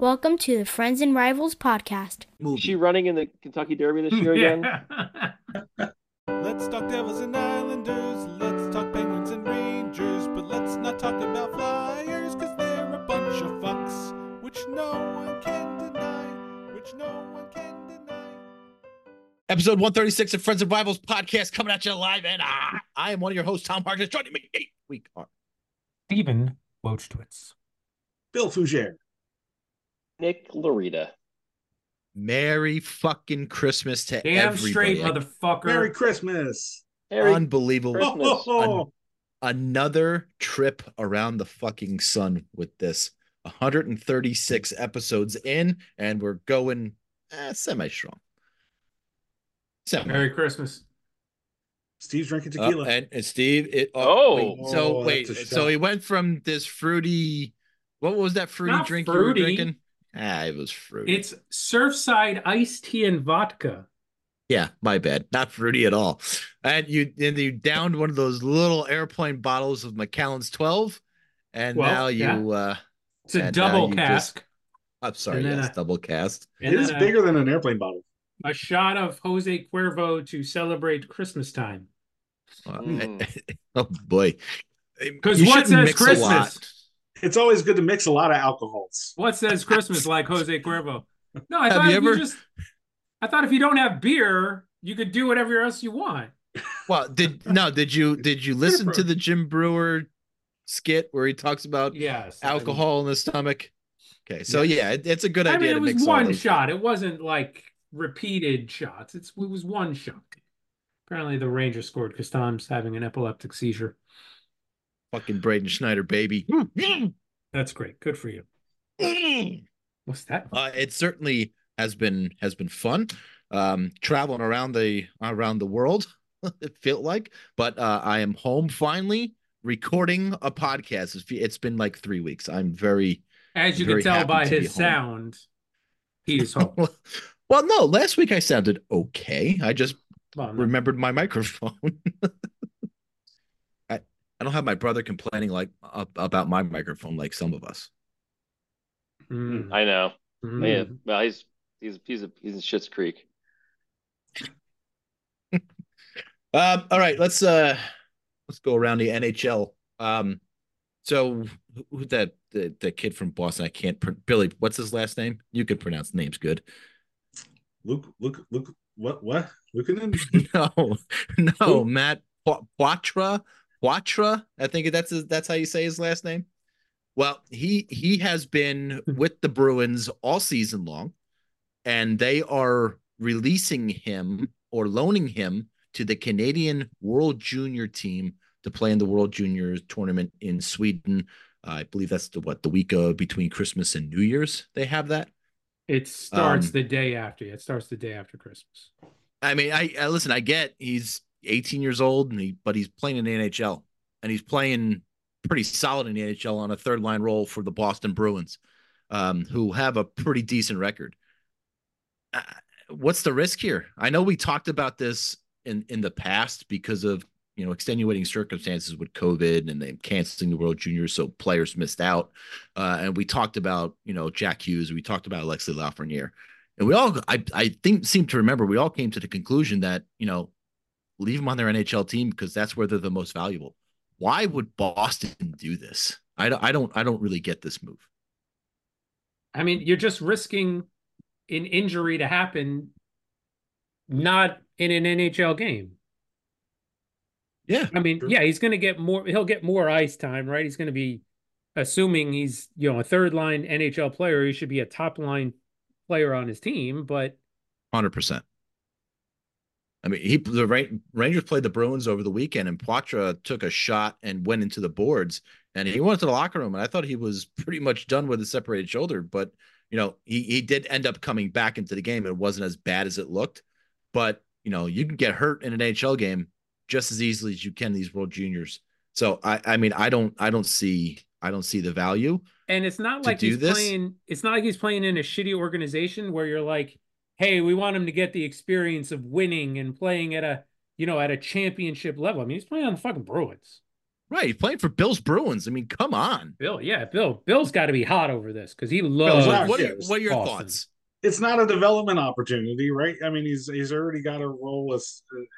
Welcome to the Friends and Rivals podcast. Is she running in the Kentucky Derby this year again? Let's talk Devils and Islanders. Let's talk Penguins and Rangers. But let's not talk about Flyers, because they're a bunch of fucks, which no one can deny. Which no one can deny. Episode 136 of Friends and Rivals podcast coming at you live. And I, I am one of your hosts, Tom Harkness. Joining me each week are Stephen Wojtowicz. Bill Fougere. Nick Larita. Merry fucking Christmas to Damn everybody. straight, motherfucker. Merry Christmas. Harry, Unbelievable. Christmas. Oh, oh, oh. Another trip around the fucking sun with this. 136 episodes in, and we're going eh, semi strong. Semi. Merry Christmas. Steve's drinking Uh, tequila. and, and Steve, it Oh. wait, so Oh, wait, so he went from this fruity. What was that fruity Not drink you were drinking? Ah, it was fruity. It's Surfside iced tea and vodka. Yeah, my bad. Not fruity at all. And you and you downed one of those little airplane bottles of Macallan's 12. And Well, now you yeah. uh It's a double you cask. I'm sorry, And then yes, a- double cast. It is then a, bigger than an airplane bottle. a shot of Jose Cuervo to celebrate Christmas time. Uh, Mm. oh boy. Because You what says mix a lot. Christmas? It's always good to mix a lot of alcohols. What says Christmas like Jose Cuervo? No, I Have thought you if ever- you just I thought if you don't have beer, you could do whatever else you want. Well, did no, did you did you listen to the Jim Breuer skit where he talks about Yes. alcohol in the stomach? Okay, so yeah, it, it's a good idea. I idea mean, it to was one those. shot. It wasn't like repeated shots. It's it was one shot. Apparently, the Ranger scored because Tom's having an epileptic seizure. Fucking Braden Schneider, baby. That's great. Good for you. What's that? Uh, it certainly has been has been fun um traveling around the around the world it felt like but uh i am home finally recording a podcast it's, it's been like three weeks i'm very As you very can tell by his sound, he is home. well no last week i sounded okay i just Well, no. remembered my microphone i i don't have my brother complaining like uh, about my microphone like some of us Mm, I know. mm. Man, well, he's he's he's a, he's in Schitt's Creek. Um, all right, let's uh let's go around the NHL. Um, so who who that the, the kid from Boston? I can't pr- Billy. What's his last name? You can pronounce the names good. Luke, Luke, Luke, what, what? Lukanen? No, no, Who? Matt Qua- Quatra. I think that's his, that's how you say his last name. Well, he he has been with the Bruins all season long, and they are releasing him or loaning him to the Canadian World Junior team to play in the World Juniors tournament in Sweden. I believe that's the what the week of between Christmas and New Year's. They have that. It starts Um, the day after. It starts the day after Christmas. I mean, I, I listen. I get he's 18 years old, and he but he's playing in the NHL, and he's playing pretty solid in the NHL on a third line role for the Boston Bruins, um, who have a pretty decent record. Uh, what's the risk here? I know we talked about this in in the past because of you know extenuating circumstances with COVID and them canceling the World Juniors, so players missed out. Uh, and we talked about you know Jack Hughes, we talked about Alexis Lafreniere. And we all, I, I think, seem to remember, we all came to the conclusion that, you know, leave them on their NHL team because that's where they're the most valuable. Why would Boston do this? I don't, I don't, I don't really get this move. I mean, you're just risking an injury to happen, not in an NHL game. Yeah. I mean, Sure. yeah, he's going to get more. He'll get more ice time, right? He's going to be, assuming he's you know a third line NHL player. He should be a top line player on his team. But 100%. I mean, he, the Rangers played the Bruins over the weekend and Poitras took a shot and went into the boards and he went to the locker room and I thought he was pretty much done with his separated shoulder, but you know, he, he did end up coming back into the game. It wasn't as bad as it looked, but you know, you can get hurt in an NHL game just as easily as you can these World Juniors. So I, I mean, I don't, I don't see, I don't see the value. and it's not like he's this? playing. It's not like he's playing in a shitty organization where you're like, hey, we want him to get the experience of winning and playing at a you know at a championship level. I mean, he's playing on the fucking Bruins. Right, he's playing for Bills Bruins. I mean, come on. Bill, yeah, Bill. Bill's got to be hot over this because he loves. not- what, yeah, are, what are your Boston. thoughts? It's not a development opportunity, right? I mean, he's he's already got a role with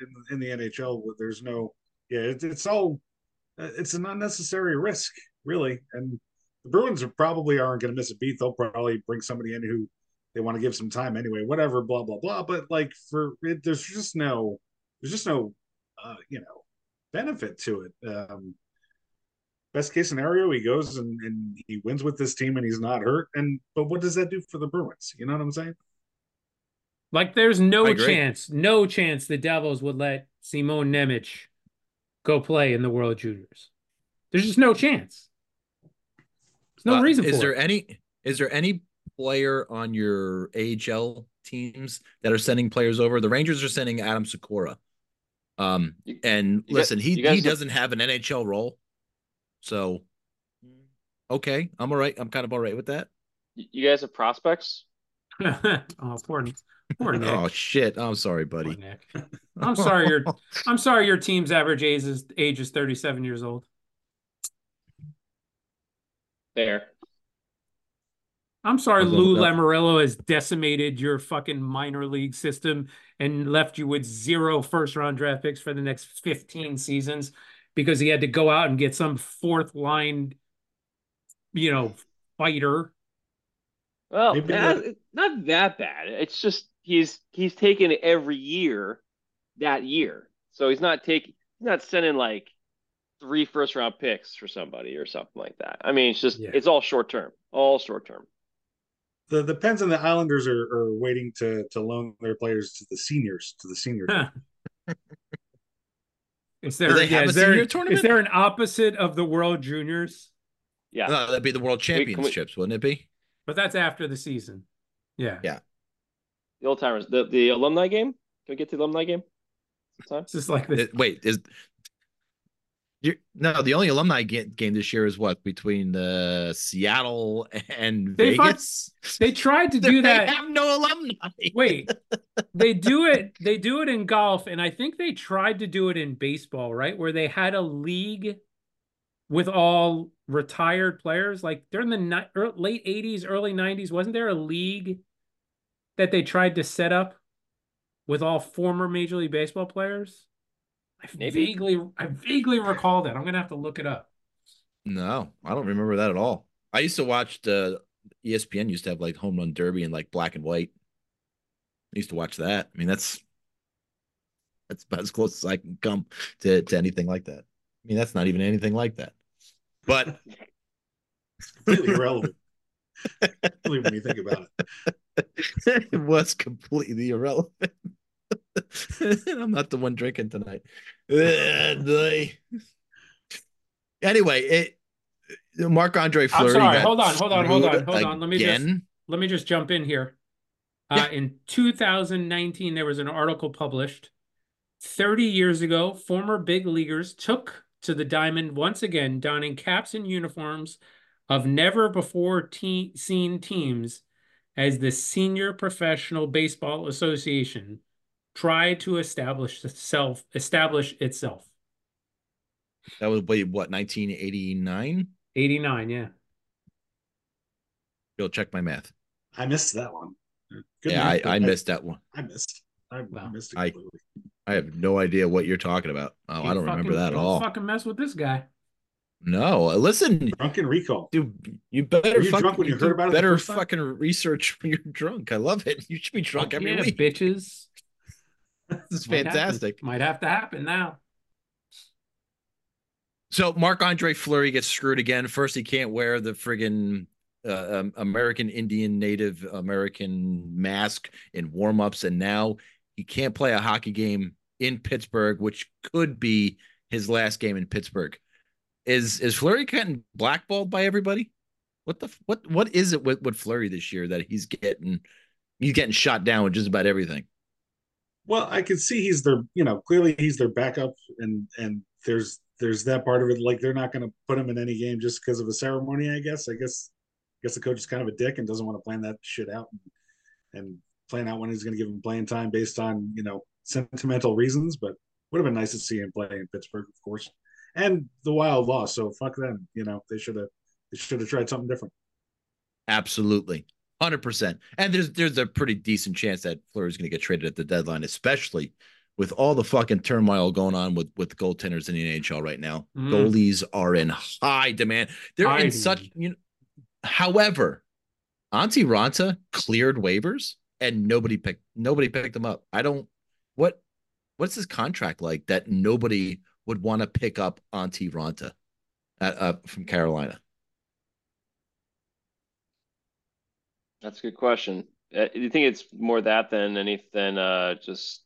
in, in the NHL. Where there's no, yeah, it's it's all, it's an unnecessary risk, really. And the Bruins are probably aren't going to miss a beat. They'll probably bring somebody in who they want to give some time anyway. Whatever, blah blah blah. But like for it, there's just no, there's just no, uh, you know, benefit to it. Um, best case scenario, he goes and, and he wins with this team and he's not hurt. And but what does that do for the Bruins? You know what I'm saying? Like, there's no chance, no chance the Devils would let Simon Nemec go play in the World Juniors. There's just no chance. There's no Uh, reason is for there it. any is there any player on your AHL teams that are sending players over? The Rangers are sending Adam Sikora. Um and you got- listen, he he don't- doesn't have an NHL role. So okay, I'm all right. I'm kind of all right with that. You you guys have prospects? oh, poor, poor Nick. Oh shit. I'm sorry, buddy. Nick. I'm sorry your I'm sorry your team's average age is age is 37 years old. There. I'm sorry Lou that- Lamoriello has decimated your fucking minor league system and left you with zero first round draft picks for the next 15 seasons because he had to go out and get some fourth line, you know, fighter. Well, not, not that bad. It's just he's he's taken every year that year. So he's not taking he's not sending like three first round picks for somebody or something like that. I mean, it's just Yeah. it's all short term. All short term. The the Pens and the Islanders are, are waiting to to loan their players to the seniors to the senior. team. Is there, they yeah, is a there, senior is there an opposite of the World Juniors? Yeah. No, that'd be the World can we- Championships, wouldn't it be? But that's after the season. Yeah. Yeah. The old timers. The the alumni game? Can we get to the alumni game? Sometime? It's just like this. It- wait, is no the only alumni game this year is what between the Seattle and They Vegas? They tried to They do that. have no alumni. Wait, they do it. They do it in golf, and I think they tried to do it in baseball, right? Where they had a league with all retired players. Like during the ni- late '80s, early '90s, wasn't there a league that they tried to set up with all former Major League Baseball players? I vaguely, I vaguely recall that. I'm gonna have to look it up. No, I don't remember that at all. I used to watch the E ESPN used to have like home run derby in like black and white. I used to watch that. I mean, that's that's about as close as I can come to, to anything like that. I mean, that's not even anything like that. But Completely irrelevant. really, when you think about it. it was completely irrelevant. I'm not the one drinking tonight. Anyway, it Marc Andre I'm sorry. Hold on, hold on, hold on, hold on. Let me just- let me just jump in here. Uh, in 2019, there was an article published. 30 years ago, former big leaguers took to the diamond once again, donning caps and uniforms of never before te- seen teams as the Senior Professional Baseball Association tried to establish itself. Establish itself. That was wait, what 1989? 89, yeah. Go check my math. I missed that one. Good yeah, math, I, but I missed that one. I missed. I, Wow. missed it I- completely. I have no idea what you're talking about. Oh, I Can't don't remember that at don't all. Fucking mess with this guy. No, uh, listen, Drunken recall. dude, you better you fuck- drunk when you do heard about it Better first fucking research when you're drunk. I love it. You should be drunk every yeah, week. bitches. This is Might have to- fantastic. might have to happen now. So Marc Andre Fleury gets screwed again. First, he can't wear the friggin' uh, um, American Indian Native American mask in warmups, and now he can't play a hockey game in Pittsburgh, which could be his last game in Pittsburgh. Is is Fleury getting blackballed by everybody? What the what what is it with with Fleury this year that he's getting he's getting shot down with just about everything? Well, I can see he's their, you know, clearly he's their backup, and and there's there's that part of it. Like they're not going to put him in any game just because of a ceremony. I guess. I guess. I guess the coach is kind of a dick and doesn't want to plan that shit out, and, and plan out when he's going to give him playing time based on you know sentimental reasons. But would have been nice to see him play in Pittsburgh, of course. and the Wild lost, so fuck them. You know, they should have they should have tried something different. Absolutely. 100%. And there's there's a pretty decent chance that Fleury's going to get traded at the deadline, especially with all the fucking turmoil going on with with goaltenders in the NHL right now. Mm. Goalies are in high demand. They're High in such you know however, Antti Raanta cleared waivers and nobody picked nobody picked them up. I don't what what's his contract like that nobody would want to pick up Antti Raanta uh, uh, from Carolina? That's a good question. Uh, do you think it's more that than anything? Uh, just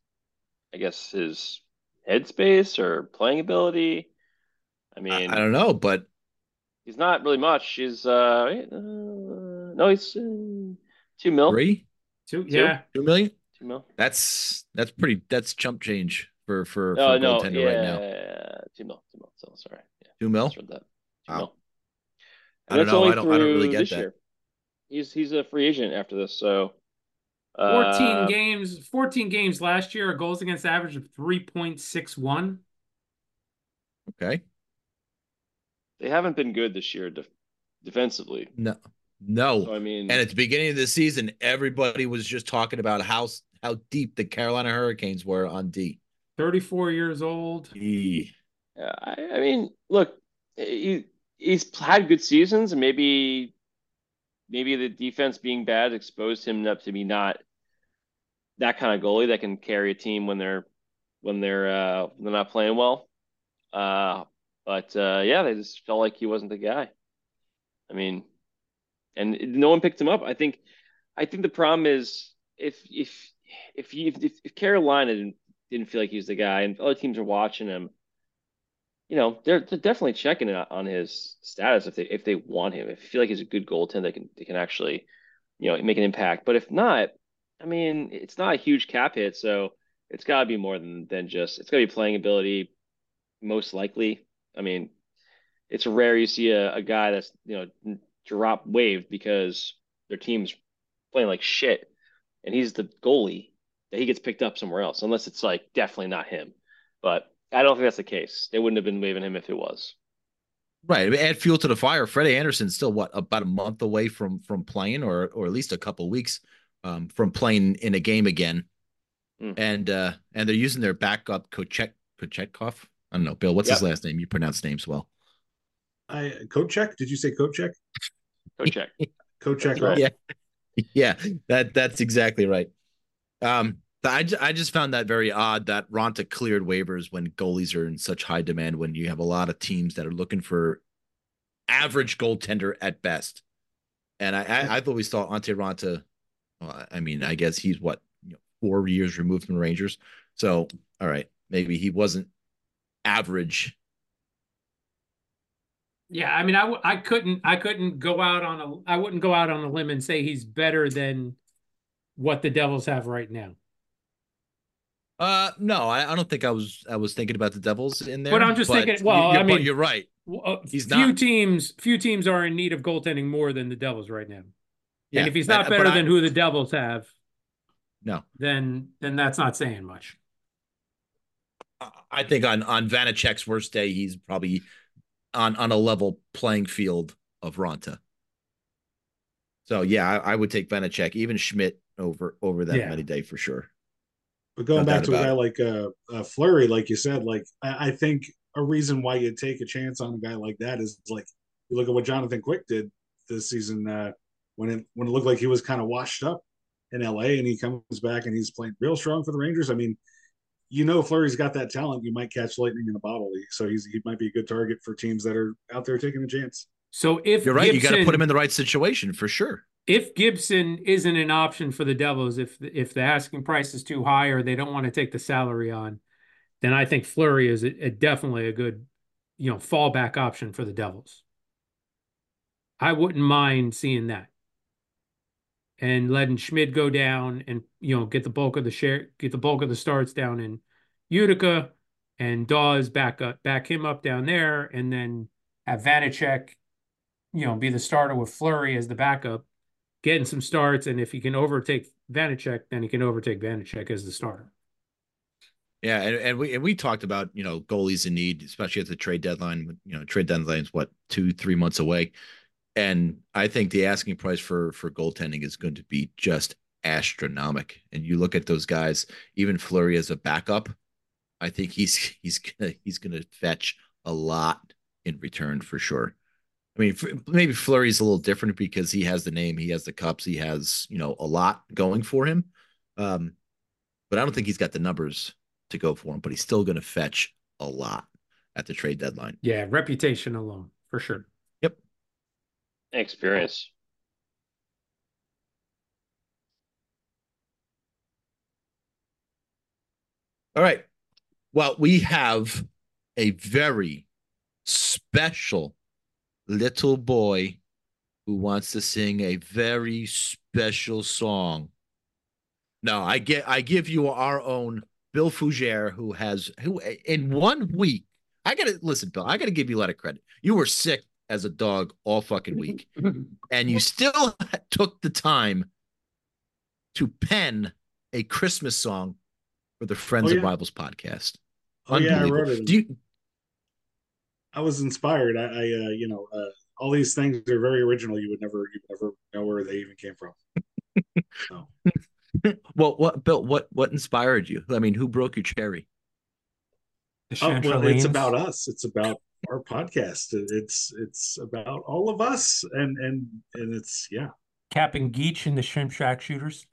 I guess his headspace or playing ability. I I, mean, I don't know, but he's not really much. He's uh, uh no, he's uh, two mil, three, Two, yeah. two million. two mil. That's that's pretty. That's chump change for for, for Oh a no, goaltender yeah, right now. two mil, two mil. So sorry, yeah, Two mil. misread that. Two Wow. mil. I don't that's know. only I don't- I don't really through get this that. year. He's he's a free agent after this, so 14 uh, games, 14 games last year, a goals against average of 3.61. Okay. they haven't been good this year def- defensively. No, no. So I mean, And at the beginning of the season, everybody was just talking about how how deep the Carolina Hurricanes were on D. 34 years old. E. Yeah, I, I mean, look, he he's had good seasons, and maybe maybe the defense being bad exposed him up to be not that kind of goalie that can carry a team when they're when they're uh they're not playing well. Uh, but uh, yeah, they just felt like he wasn't the guy. I mean, and no one picked him up. I think I think the problem is if if if you if, if Carolina didn't didn't feel like he was the guy, and other teams are watching him you know, they're, they're definitely checking on his status if they if they want him. If they feel like he's a good goaltender, they can they can actually, you know, make an impact. But if not, I mean, it's not a huge cap hit, so it's got to be more than than just it's got to be playing ability, most likely. I mean, it's rare you see a, a guy that's you know drop waived because their team's playing like shit, and he's the goalie that he gets picked up somewhere else, unless it's like definitely not him. But I don't think that's the case. They wouldn't have been waving him if it was. Right. I mean, add fuel to the fire. Freddie Andersen's still what about a month away from from playing, or or at least a couple weeks um, from playing in a game again. Hmm. And uh and they're using their backup Kochek Kochetkov. I don't know, Bill. What's his last name? You pronounce names well. I Kochek? Did you say Kochek? Go check. Kochek. That's right. Yeah. Yeah, that that's exactly right. Um, I, I just found that very odd that Raanta cleared waivers when goalies are in such high demand when you have a lot of teams that are looking for average goaltender at best. And I, I I've always thought Antti Raanta, well, I mean, I guess he's what you know, four years removed from the Rangers. So all right, maybe he wasn't average. Yeah, I mean, I, w- I couldn't I couldn't go out on a I wouldn't go out on a limb and say he's better than what the Devils have right now. Uh, no, I, I don't think I was I was thinking about the Devils in there. But I'm just thinking, well, I mean- you're right. Uh, He's few not. teams few teams are in need of goaltending more than the Devils right now. Yeah, and if he's not but better I- than who the Devils have, No, then then that's not saying much. I- I think on on Vanecek's worst day, he's probably on on a level playing field of Raanta. So yeah, I, I would take Vanecek, even Schmidt over over that Yeah. many day for sure. But going No back to a guy it. like uh, uh, Fleury, like you said, like I, I think a reason why you take a chance on a guy like that is like you look at what Jonathan Quick did this season uh, when it when it looked like he was kind of washed up in LA, and he comes back and he's playing real strong for the Rangers. I mean, you know, Fleury's got that talent. You might catch lightning in a bottle, so he's he might be a good target for teams that are out there taking a chance. So if You're right. you got to put him in the right situation for sure. If Gibson isn't an option for the Devils, if if the asking price is too high or they don't want to take the salary on, then I think Fleury is a, a- definitely a good, you know, fallback option for the Devils. I wouldn't mind seeing that, and letting Schmidt go down and you know get the bulk of the share, get the bulk of the starts down in Utica, and Daws back up, back him up down there, and then have Vanecek, you know, be the starter with Fleury as the backup getting some starts, and if he can overtake Vanecek, then he can overtake Vanecek as the starter. Yeah, and, and we and we talked about you know goalies in need, especially at the trade deadline. You know, trade deadline is what two three months away, and I think the asking price for for goaltending is going to be just astronomical. And you look at those guys, even Fleury as a backup, I think he's he's gonna he's gonna fetch a lot in return for sure. I mean, maybe Fleury's a little different because he has the name, he has the cups, he has you know a lot going for him. Um, but I don't think he's got the numbers to go for him. But he's still going to fetch a lot at the trade deadline. Yeah, reputation alone for sure. Yep. Experience. All right. Well, we have a very special little boy who wants to sing a very special song. No, I get I give you our own Bill Fougere, who has who in one week. I gotta listen, Bill. I gotta give you a lot of credit. You were sick as a dog all fucking week, and you still took the time to pen a Christmas song for the Friends Oh, of yeah. Rivals podcast. Oh yeah, I wrote it. Do you, I was inspired. I, I uh, you know, uh, all these things are very original. You would never, you would never know where they even came from. So, well, what Bill? What what inspired you? I mean, who broke your cherry? The oh, well, it's about us. It's about our podcast. It's it's about all of us, and and and it's yeah. Cap'n Geech and the Shrimp Shack Shooters.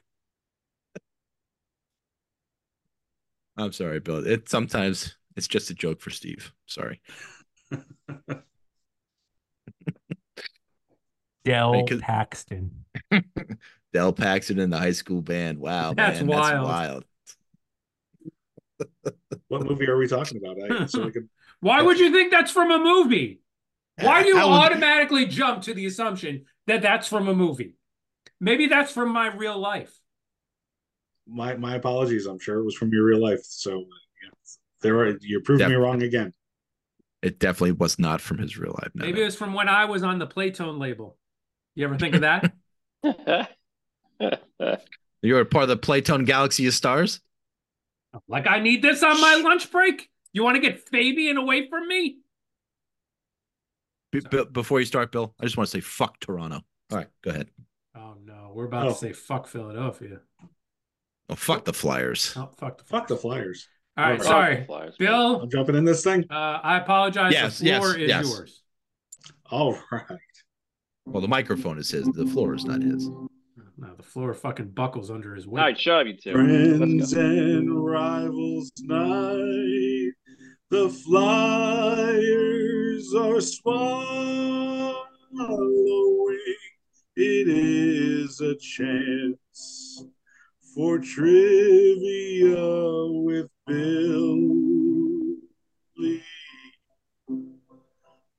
I'm sorry, Bill. It sometimes it's just a joke for Steve. Sorry. Del Right, 'cause- Paxton. Del Paxton in the high school band. Wow, That's man, wild. that's wild. What movie are we talking about? I, so we could. Why would you think that's from a movie? Why do you How would- automatically jump to the assumption that that's from a movie? Maybe that's from my real life. My my apologies. I'm sure it was from your real life. So uh, yeah, there are you're proving me wrong again. It definitely was not from his real life. No, Maybe no. it was from when I was on the Playtone label. You ever think of that? you were part of the Playtone Galaxy of Stars. like I need this on my lunch break. You want to get Fabian away from me? B- b- before you start, Bill, I just want to say fuck Toronto. All right, go ahead. Oh no, we're about Oh. to say fuck Philadelphia. Oh, fuck the Flyers. Oh fuck the Fuck the Flyers. All right, sorry, Flyers. Bill. I'm jumping in this thing. Uh, I apologize. Yes, the floor yes, is yes. yours. All right. Well, the microphone is his. The floor is not his. No, the floor fucking buckles under his weight. All right, shut up, you two. Friends and rivals night. The Flyers are swallowing. It is a chance for trivia with Billy.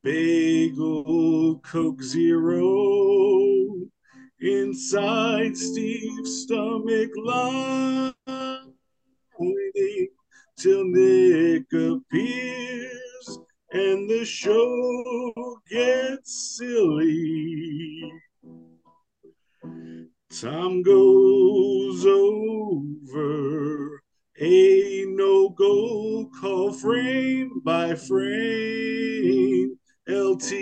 Bagel Coke Zero inside Steve's stomach lining till Nick appears and the show gets silly. Time goes over a no go call frame by frame. LTIR.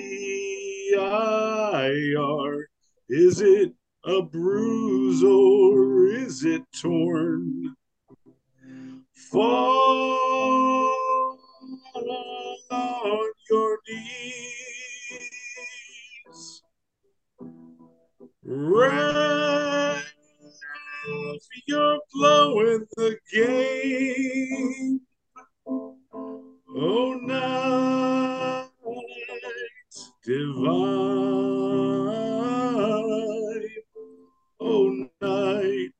Is it a bruise or is it torn? Fall on your knees. Ref, you're blowing the game. Oh, night divine. Oh, night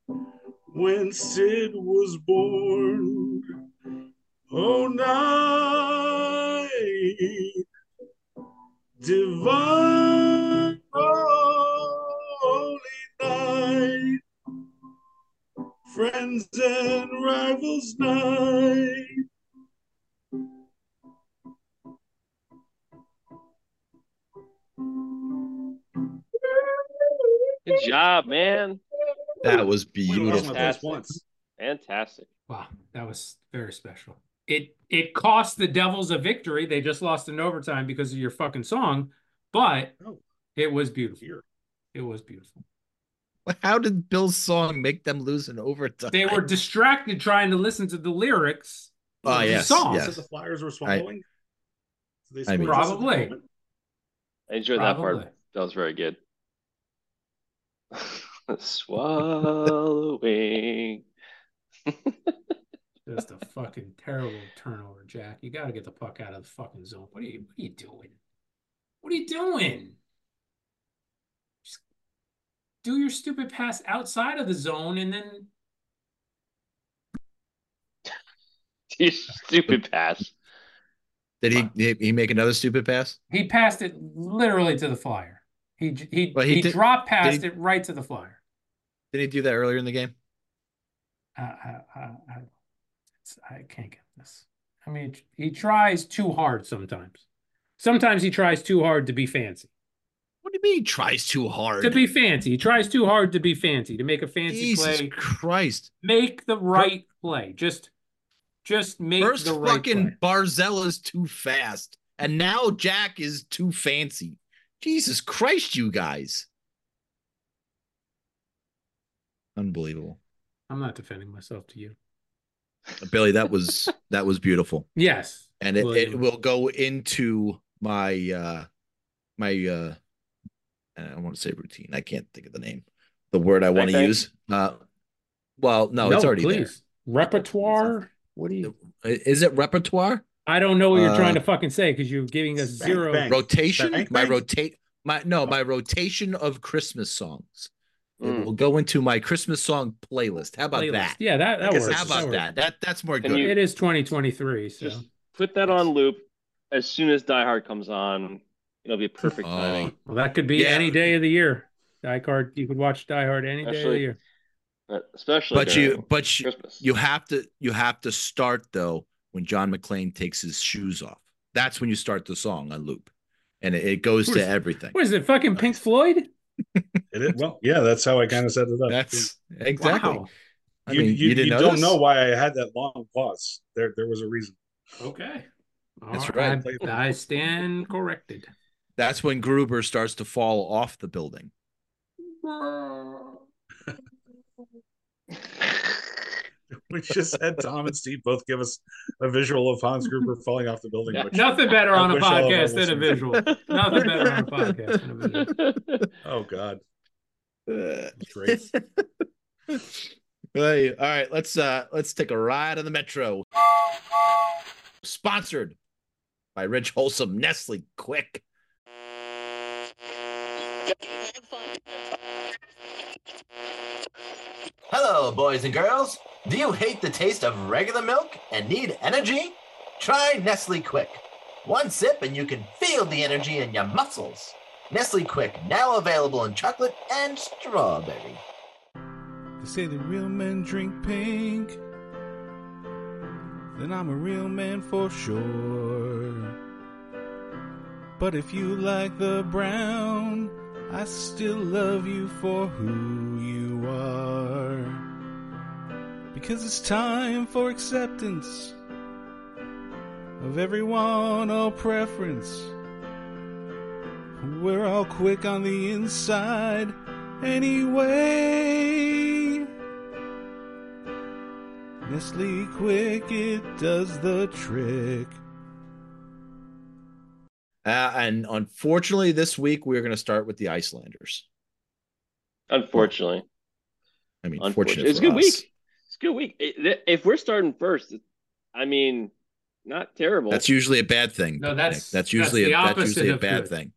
when Sid was born. Oh, night divine. Friends and rivals night. Good job, man. That was beautiful. my best once. Fantastic. Wow, that was very special. It it cost the Devils a victory. They just lost in overtime because of your fucking song, but Oh. it was beautiful. Here. It was beautiful. How did Bill's song make them lose in overtime? They were distracted trying to listen to the lyrics. Oh, of ah, the yes, song. yes. So the Flyers were swallowing. So they I mean- scored the Probably. I enjoyed that part. That was very good. Swallowing. Just a fucking terrible turnover, Jack. You got to get the puck out of the fucking zone. What are you? What are you doing? What are you doing? Just do your stupid pass outside of the zone, and then You stupid pass. Did he, he he make another stupid pass? he passed it literally to the flyer. He he Well, he he, did- dropped past he- it right to the flyer. Did he do that earlier in the game? I I I, I, I can't get this. I mean, he tries too hard sometimes. Sometimes he tries too hard to be fancy. What do you mean he tries too hard? To be fancy, he tries too hard to be fancy to make a fancy play. Jesus play. Christ. Make the right play. Just just make First the right fucking play. Barzella's too fast. And now Jack is too fancy. Jesus Christ, you guys. Unbelievable. I'm not defending myself to you. Billy, that was that was beautiful. Yes. And it, it will go into my uh my uh I want to say routine. I can't think of the name. The word I want to use. Uh well, no, it's already please. Repertoire. What do you? Is it repertoire? I don't know what you're Uh, trying to fucking say because you're giving us Bang, zero. bang. rotation Bank, my rotate my no my rotation of christmas songs it Mm. will go into my christmas song playlist how about playlist. that Yeah, that that works. how about works. that that that's more good you- It is 2023, so Just put that on loop. As soon as Die Hard comes on, it'll be a perfect Oh. timing. well, that could be Yeah. any day of the year. Die Hard, you could watch Die Hard any day of the year. But especially but you but you, Christmas. you have to you have to start though when john mcclane takes his shoes off that's when you start the song on loop and it, it goes What to is- everything What is it? Fucking Pink Floyd? It is, well, yeah, that's how I kind of set it up. that's exactly Wow. i you, mean you, you, didn't you don't know why I had that long pause. There, there was a reason. Okay. That's All right. I, I stand corrected. That's when gruber starts to fall off the building We just had Tom and Steve both give us a visual of Hans Gruber falling off the building. Yeah, nothing better I on a wish all of our podcast than a visual. Nothing better on a podcast than a visual. oh God, Uh, that's great. Hey, all right, let's uh let's take a ride on the metro. Sponsored by Rich Wholesome Nestle Quik. Hello, boys and girls. Do you hate the taste of regular milk and need energy? Try Nestle Quik. One sip and you can feel the energy in your muscles. Nestle Quik, now available in chocolate and strawberry. They say the real men drink pink. Then I'm a real man for sure. But if you like the brown, I still love you for who you are. Because it's time for acceptance of everyone, all preference. We're all quick on the inside anyway. Nestle Quik, it does the trick. Uh, and unfortunately, this week we're going to start with the Icelanders. Unfortunately, I mean, unfortunately, it's a good us. week. It's a good week. If we're starting first, I mean, not terrible. That's usually a bad thing. No, Nick. that's- that's usually that's the a, that's opposite usually a bad good. thing.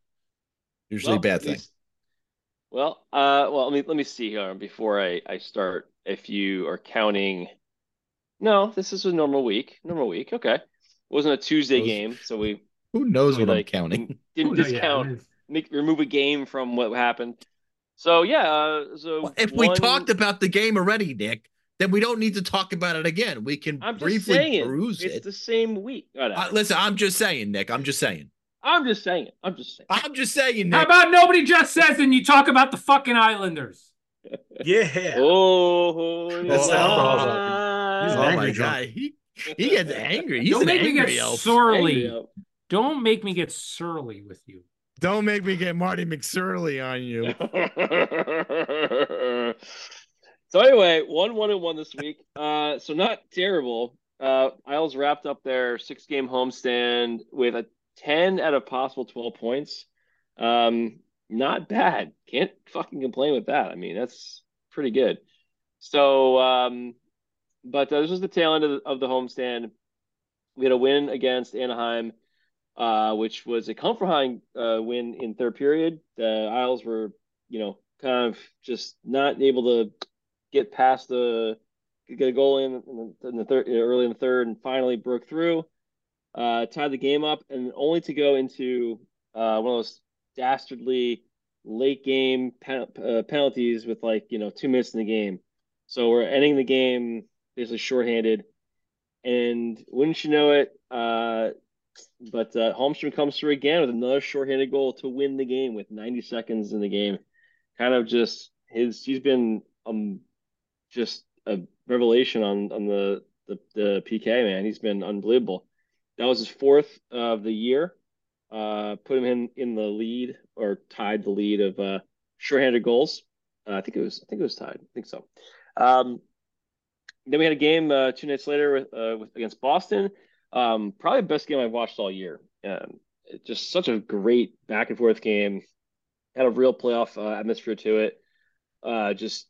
Usually Well, a bad thing. Well, uh, well, let me let me see here before I I start. If you are counting, no, this is a normal week. Normal week. Okay, it wasn't a Tuesday Those- game, so we Who knows we, what I'm counting? didn't Oh, no, yeah, discount make remove a game from what happened. So yeah, uh, so Well, if we talked about the game already, Nick, then we don't need to talk about it again. We can I'm briefly saying peruse it's it. the same week. Uh, listen, I'm just saying, Nick. I'm just saying. I'm just saying. I'm just saying. I'm just saying, How about nobody just says and you talk about the fucking Islanders? Yeah. Oh, That's the alcohol ah, He's oh angry my drunk. god, he he gets angry. He's Don't an make me angry get elf. surly. Angry. Don't make me get surly with you. Don't make me get Marty McSurly on you. so anyway, one one and one this week. Uh, so not terrible. Uh, Isles wrapped up their six game homestand with a ten out of possible twelve points. Um, not bad. Can't fucking complain with that. I mean, that's pretty good. So, um, but uh, this was the tail end of the, of the homestand. We had a win against Anaheim uh, which was a from uh, win in third period. The Isles were, you know, kind of just not able to get past the get a goal in in the, in the third early in the third, and finally broke through, uh, tied the game up, and only to go into uh, one of those dastardly late game pen, uh, penalties with like you know two minutes in the game. So we're ending the game basically shorthanded, and wouldn't you know it, uh, but uh, Holmstrom comes through again with another shorthanded goal to win the game with 90 seconds in the game. Kind of just his he's been um just a revelation on on the the, the PK man. He's been unbelievable. That was his fourth of the year. Uh, put him in in the lead or tied the lead of uh, shorthanded goals. Uh, I think it was I think it was tied. I think so. Um, then we had a game uh, two nights later with, uh, with against Boston. Um, probably the best game I've watched all year. Um, just such a great back and forth game. Had a real playoff uh, atmosphere to it. Uh, just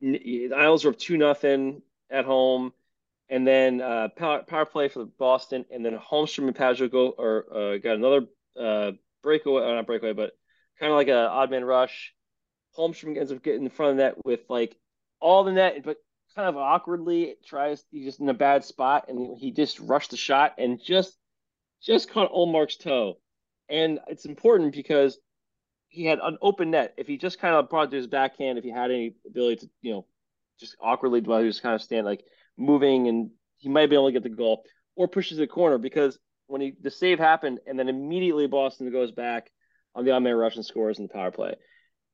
the Isles were up two nothing at home, and then uh, power, power play for Boston, and then Holmstrom and Pageau go or uh, got another uh, breakaway, uh, not breakaway, but kind of like an odd man rush. Holmstrom ends up getting in front of the net with like all the net, but kind of awkwardly tries he's just in a bad spot and he just rushed the shot and just just caught Ullmark's toe. And it's important because he had an open net. If he just kind of brought to his backhand, if he had any ability to, you know, just awkwardly while he was kind of standing like moving and he might be able to get the goal or pushes the corner because when he the save happened and then immediately Boston goes back on the on-man rush and scores in the power play.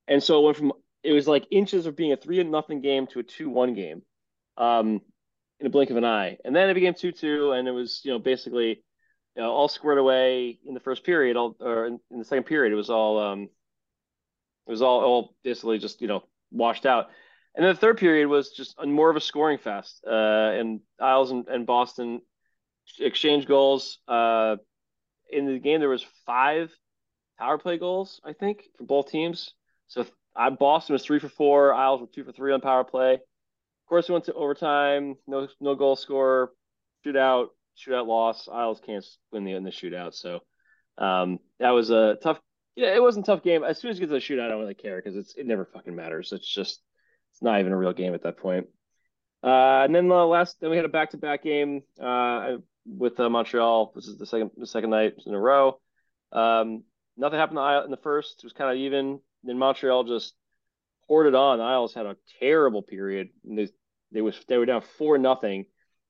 And so it went from it was like inches of being a three and nothing game to a two one game, um, in a blink of an eye. And then it became two two, and it was you know basically, you know, all squared away in the first period, all or in, in the second period, it was all um, it was all all basically just you know washed out. And then the third period was just more of a scoring fest, uh, and Isles and, and Boston exchanged goals. Uh, in the game, there was five power play goals, I think, for both teams. So I, Boston was three for four. Isles were two for three on power play. Course, we went to overtime. No, no goal score. Shootout. Shootout loss. Isles can't win the in the shootout. So um, that was a tough. Yeah, it wasn't a tough game. As soon as you get to the shootout, I don't really care because it's it never fucking matters. It's just it's not even a real game at that point. Uh, and then the last, then we had a back-to-back game uh, with uh, Montreal. This is the second the second night in a row. Um, nothing happened in the first. It was kind of even. Then Montreal just poured it on. Isles had a terrible period. And they they was they were down four nothing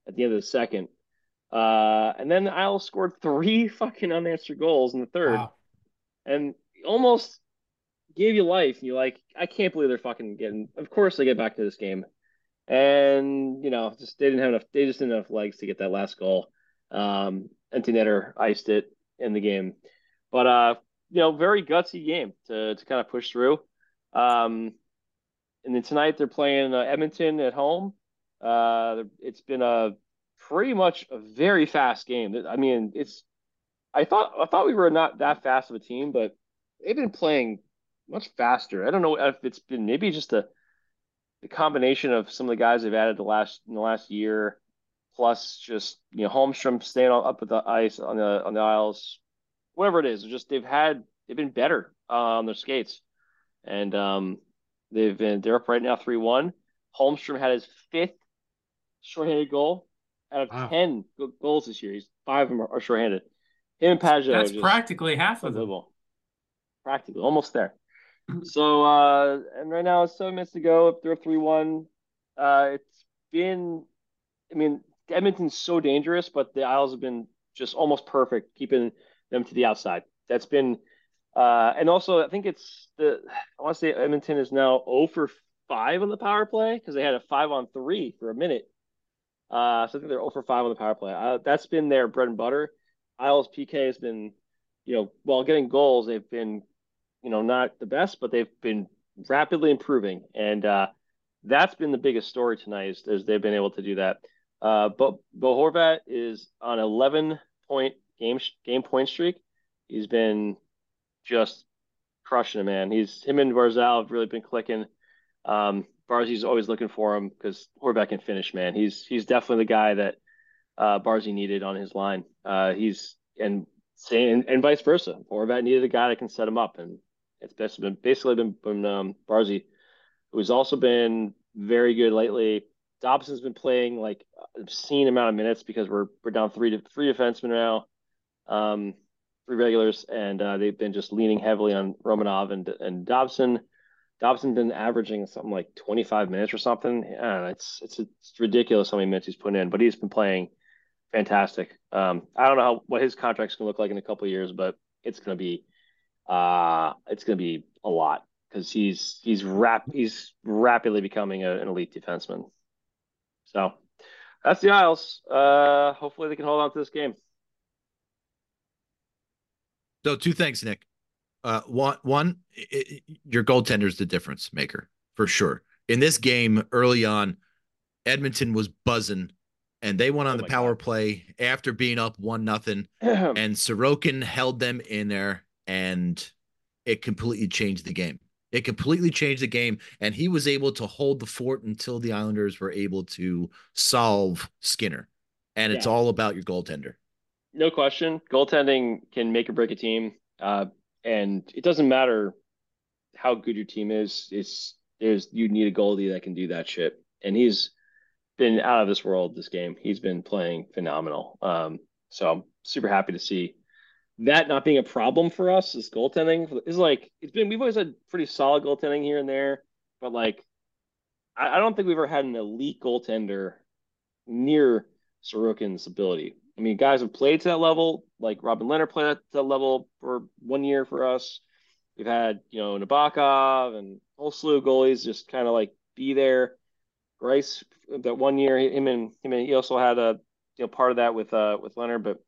at the end of the second. Uh, and then the Isles scored three fucking unanswered goals in the third, Wow. and almost gave you life. You're like, I can't believe they're fucking getting. Of course they get back to this game, and you know, just they didn't have enough. They just didn't have enough legs to get that last goal. Um, empty netter iced it in the game, but uh, you know, very gutsy game to to kind of push through. Um, and then tonight they're playing uh, Edmonton at home. Uh, it's been a pretty much a very fast game. I mean, it's I thought I thought we were not that fast of a team, but they've been playing much faster. I don't know if it's been maybe just a the combination of some of the guys they've added the last in the last year, plus just you know Holmstrom staying up with the ice on the on the Isles, whatever it is. Just they've had they've been better uh, on their skates, and um, they've been they're up right now three one. Holmstrom had his fifth shorthanded goal out of Wow. ten go- goals this year. He's five of them are, are shorthanded. Him and Pageau That's practically half of them. Practically, almost there. So, uh, and right now it's seven minutes to go. They're up 3 1. Uh, it's been, I mean, Edmonton's so dangerous, but the Isles have been just almost perfect, keeping them to the outside. That's been, uh, and also I think it's the, I want to say Edmonton is now 0 for five on the power play because they had a five on three for a minute. Uh, so I think they're 0 for 5 on the power play. Uh, that's been their bread and butter. Isles PK has been, you know, while getting goals, they've been, you know, not the best, but they've been rapidly improving. And uh, that's been the biggest story tonight is, is they've been able to do that. Uh, but Bo Horvat is on 11 point game game point streak. He's been just crushing it, man. He's him and Barzal have really been clicking. Um, Barzy's always looking for him because Horvat can finish, man. He's he's definitely the guy that uh, Barzy needed on his line. Uh, he's and same and, vice versa. Horvat needed a guy that can set him up, and it's been basically been, been um, Barzy, who's also been very good lately. Dobson's been playing like obscene amount of minutes because we're we're down three to three defensemen now, um, three regulars, and uh, they've been just leaning heavily on Romanov and and Dobson. Dobson's been averaging something like 25 minutes or something. Yeah, it's, it's it's ridiculous how many minutes he's putting in, but he's been playing fantastic. Um, I don't know how, what his contract's gonna look like in a couple years, but it's gonna be uh it's gonna be a lot because he's he's rap he's rapidly becoming a, an elite defenseman. So that's the Isles. Uh, hopefully they can hold on to this game. So two things, Nick. Uh, one, one, it, it, your goaltender's the difference maker for sure. In this game, early on, Edmonton was buzzing, and they went on oh the power God. play after being up one nothing, and Sorokin held them in there, and it completely changed the game. It completely changed the game, and he was able to hold the fort until the Islanders were able to solve Skinner. And it's all about your goaltender. No question, goaltending can make or break a team. Uh, and it doesn't matter how good your team is. It's there's you need a goalie that can do that shit, and he's been out of this world this game. He's been playing phenomenal. Um, so I'm super happy to see that not being a problem for us. Is goaltending is like it's been. We've always had pretty solid goaltending here and there, but like I, I don't think we've ever had an elite goaltender near Sorokin's ability. I mean, guys have played to that level, like Robin Lehner played at that level for one year for us. We've had, you know, Nabokov and a whole slew of goalies just kind of like be there. Greiss that one year, him and him and he also had a you know part of that with uh with Lehner, but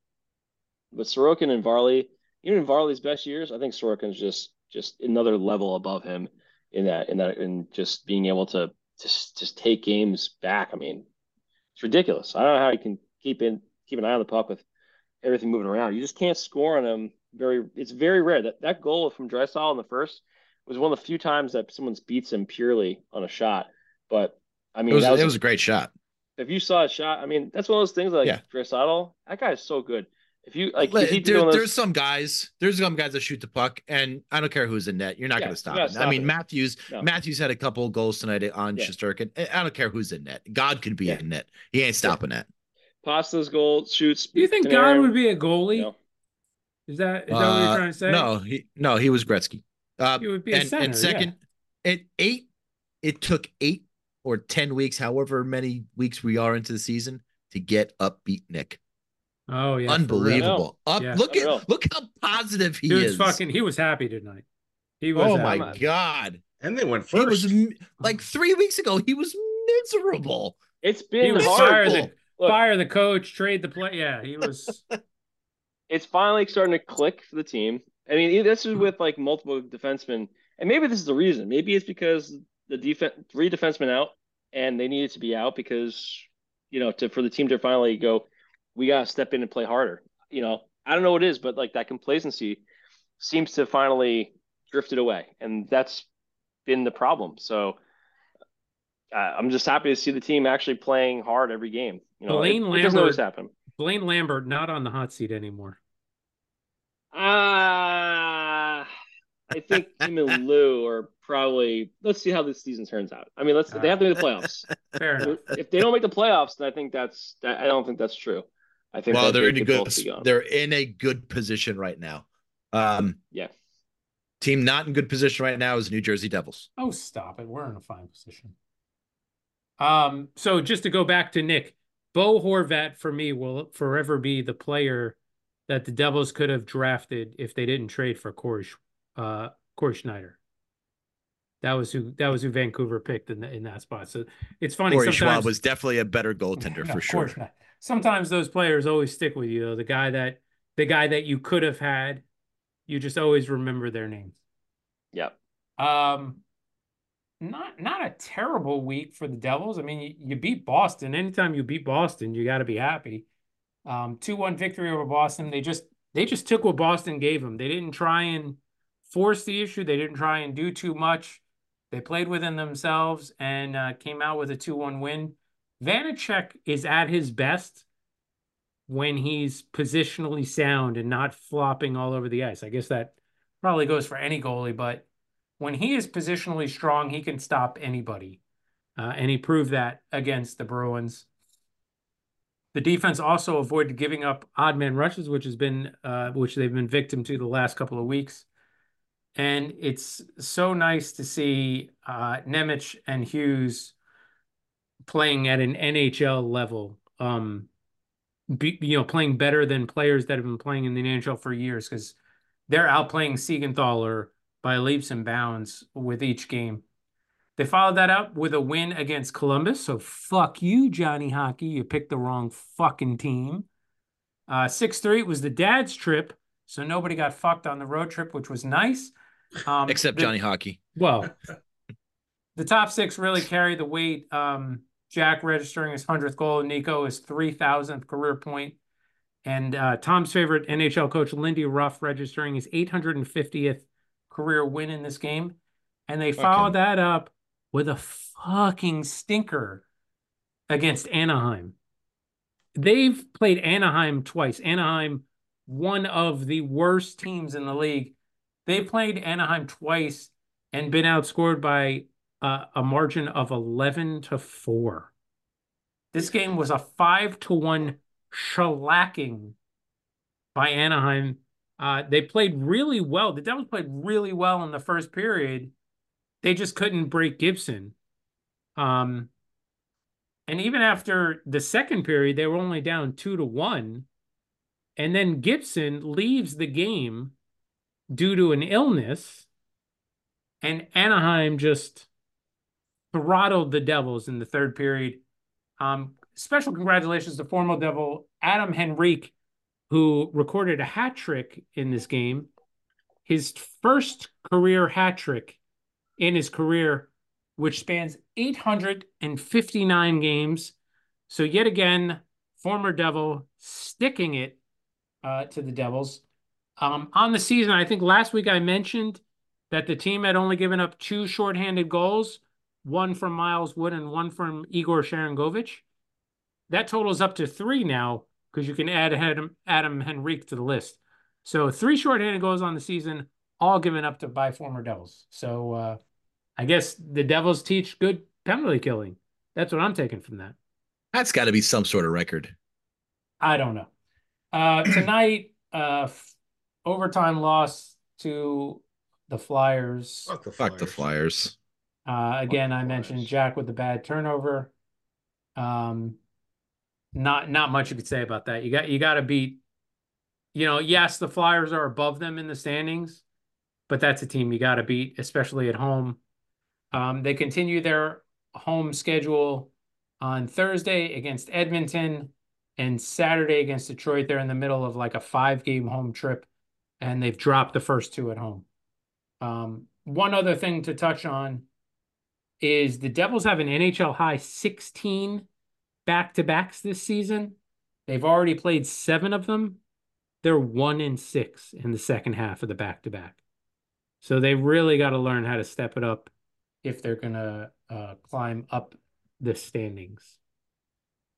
but Sorokin and Varley, even in Varley's best years, I think Sorokin's just just another level above him in that in that in just being able to just just take games back. I mean, it's ridiculous. I don't know how he can keep in keep an eye on the puck with everything moving around. You just can't score on them. Very, it's very rare that that goal from Draisaitl in the first was one of the few times that someone's beats him purely on a shot. But I mean, it was, was, it was a great shot. If you saw a shot, I mean, that's one of those things like yeah. That guy is so good. If you like, if there, those... there's some guys, there's some guys that shoot the puck, and I don't care who's in net, you're not yeah, going to stop it. I mean, it. Matthews, no. Matthews had a couple goals tonight on yeah. Shesterkin. I don't care who's in net. God could be yeah. in net. He ain't stopping that. Pasta's goal shoots. Do you think God would be a goalie? No. Is that is that uh, what you're trying to say? No, he no, he was Gretzky. Uh, he would be and, center, and second, yeah. at eight, it took eight or ten weeks, however many weeks we are into the season, to get upbeat Nick. Oh yeah, unbelievable! Up, yeah. look at look how positive he, he is. Fucking, he was happy tonight. He was. Oh my god! And they went first. He was like three weeks ago. He was miserable. It's been he hard. Look, fire the coach, trade the play. Yeah, he was. it's finally starting to click for the team. I mean, this is with like multiple defensemen, and maybe this is the reason. Maybe it's because the defense three defensemen out, and they needed to be out because you know to for the team to finally go, we gotta step in and play harder. You know, I don't know what it is, but like that complacency seems to finally drifted away, and that's been the problem. So I'm just happy to see the team actually playing hard every game. You know, Blaine it, Lambert, it doesn't always happen. Blaine Lambert not on the hot seat anymore. Uh I think him and Lou are probably. Let's see how this season turns out. I mean, let's. they have to make the playoffs. Fair enough. If they don't make the playoffs, then I think that's. I don't think that's true. I think. Well, they're in a good. They're in a good position right now. Um. Yeah. Team not in good position right now is New Jersey Devils. Oh, stop it! We're in a fine position. Um, so just to go back to Nick, Bo Horvat for me will forever be the player that the Devils could have drafted if they didn't trade for Cory, uh, Cory Schneider. That was who that was who Vancouver picked in the, in that spot. So it's funny. Corey Schwab was definitely a better goaltender No, for sure. not. Sometimes those players always stick with you. Though. The guy that the guy that you could have had, you just always remember their names. Yep. Um, not not a terrible week for the Devils. I mean, you, you beat Boston. Anytime you beat Boston, you got to be happy. Um, two one victory over Boston. They just they just took what Boston gave them. They didn't try and force the issue. They didn't try and do too much. They played within themselves and uh, came out with a two one win. Vanecek is at his best when he's positionally sound and not flopping all over the ice. I guess that probably goes for any goalie, but when he is positionally strong, he can stop anybody. Uh, and he proved that against the Bruins. The defense also avoided giving up odd man rushes, which has been uh, which they've been victim to the last couple of weeks. And it's so nice to see uh, Nemec and Hughes playing at an NHL level. Um, be, you know, playing better than players that have been playing in the NHL for years because they're outplaying Siegenthaler by leaps and bounds with each game. They followed that up with a win against Columbus. So fuck you, Johnny Hockey. You picked the wrong fucking team. Uh, 6-3 was the dad's trip, so nobody got fucked on the road trip, which was nice. Um, Except the- Johnny Hockey. well, the top six really carry the weight. Um, Jack registering his 100th goal, Nico his 3,000th career point, and uh, Tom's favorite NHL coach, Lindy Ruff, registering his 850th career win in this game. And they followed that up with a fucking stinker against Anaheim. They've played Anaheim twice. Anaheim, one of the worst teams in the league. They played Anaheim twice and been outscored by uh, a margin of 11 to 4. This game was a 5 to 1 shellacking by Anaheim. Uh, they played really well. The Devils played really well in the first period. They just couldn't break Gibson. Um, and even after the second period, they were only down 2 to 1. And then Gibson leaves the game due to an illness. And Anaheim just throttled the Devils in the third period. Um, special congratulations to former Devil Adam Henrique, who recorded a hat trick in this game. His first career hat trick in his career, which spans 859 games. So, yet again, former Devil sticking it uh, to the Devils. Um, on the season, I think last week I mentioned that the team had only given up two shorthanded goals, one from Miles Wood and one from Yegor Sharangovich. That totals up to three now because you can add Adam, Adam Henrique to the list. So three shorthanded goals on the season, all given up to by former Devils. So uh, I guess the Devils teach good penalty killing. That's what I'm taking from that. That's got to be some sort of record. I don't know. Uh, tonight, uh, f- overtime loss to the Flyers. Fuck the Fuck the Flyers. Uh, again, the I mentioned Flyers. Jack with the bad turnover. Um, not not much you could say about that. You got you got to beat. You know, yes, the Flyers are above them in the standings, but that's a team you got to beat, especially at home. Um, they continue their home schedule on Thursday against Edmonton and Saturday against Detroit. They're in the middle of like a five game home trip, and they've dropped the first two at home. Um, one other thing to touch on is the Devils have an NHL high 16 back to backs this season. They've already played seven of them. They're one in six in the second half of the back to back. So they really got to learn how to step it up if they're going to uh, climb up the standings.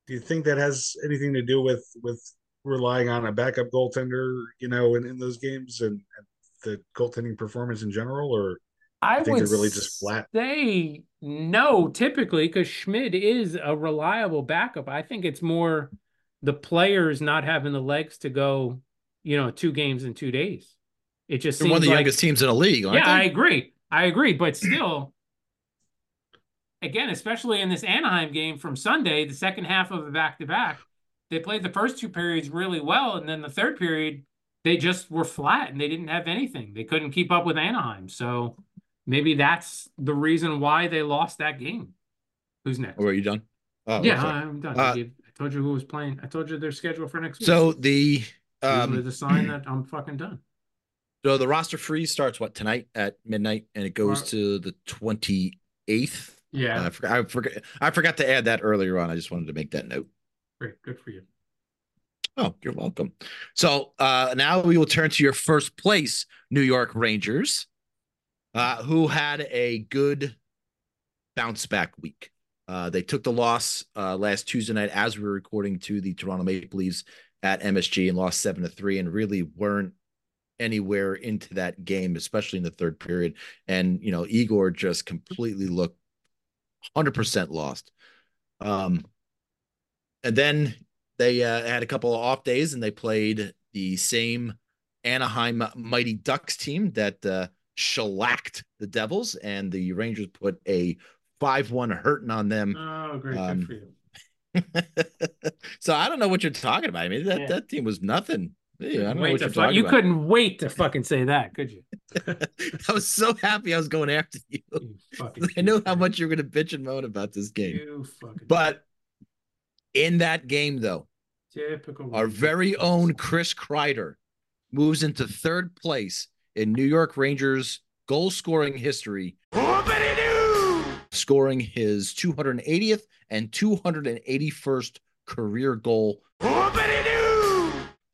Do you think that has anything to do with with relying on a backup goaltender, you know, in, in those games and, and the goaltending performance in general, or I think would they're really just flat? say no, typically, because Schmidt is a reliable backup. I think it's more the players not having the legs to go, you know, two games in two days. It just seems one of the like, youngest teams in the league, aren't yeah, I agree. I agree, but still, again, especially in this Anaheim game from Sunday, the second half of a back to back, they played the first two periods really well, and then the third period they just were flat and they didn't have anything. They couldn't keep up with Anaheim. So maybe that's the reason why they lost that game. Who's next? Or are you done? Oh, yeah. I'm done. Uh, I, gave, I told you who was playing. I told you their schedule for next week. So the um the sign that I'm fucking done. so the roster freeze starts what tonight at midnight and it goes Uh, to the 28th. Yeah, I forgot I forgot I forgot to add that earlier on. I just wanted to make that note. great, good for you. Oh, you're welcome. So uh, now we will turn to your first place, New York Rangers, uh, who had a good bounce back week. Uh, they took the loss uh, last Tuesday night as we were recording to the Toronto Maple Leafs at MSG and lost seven to three, and really weren't anywhere into that game, especially in the third period. And you know, Igor just completely looked hundred percent lost. Um, and then they uh, had a couple of off days and they played the same Anaheim Mighty Ducks team that uh, shellacked the Devils, and the Rangers put a 5 1 hurting on them. Oh, great, Um, good for you. so I don't know what you're talking about. I mean, that, Yeah. that team was nothing. I don't know what you're fu- talking you about. couldn't wait to fucking say that, could you? I was so happy I was going after you. You fucking I know how much you were going to bitch and moan about this game. You fucking But in that game, though, typical. our very own Chris Kreider moves into third place in New York Rangers goal scoring history, scoring his 280th and 281st career goal,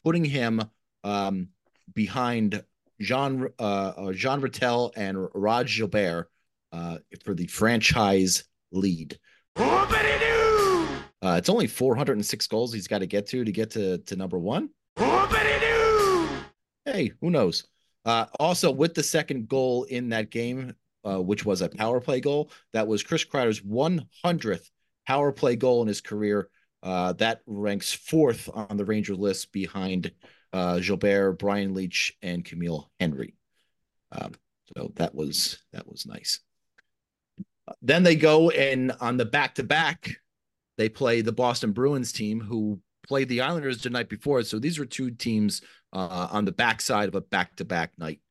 putting him um, behind Jean uh, uh, Jean Ratelle and Rod Gilbert uh, for the franchise lead. Uh, it's only 406 goals he's got to get to to get to, to number one. Hey, who knows? Uh, also, with the second goal in that game, uh, which was a power play goal, that was Chris Kreider's 100th power play goal in his career. Uh, that ranks fourth on the Ranger list behind uh, Gilbert, Brian Leetch, and Camille Henry. Um, so that was that was nice. Then they go and on the back to back, they play the Boston Bruins team who played the Islanders the night before. So these were two teams uh, on the backside of a back to back night.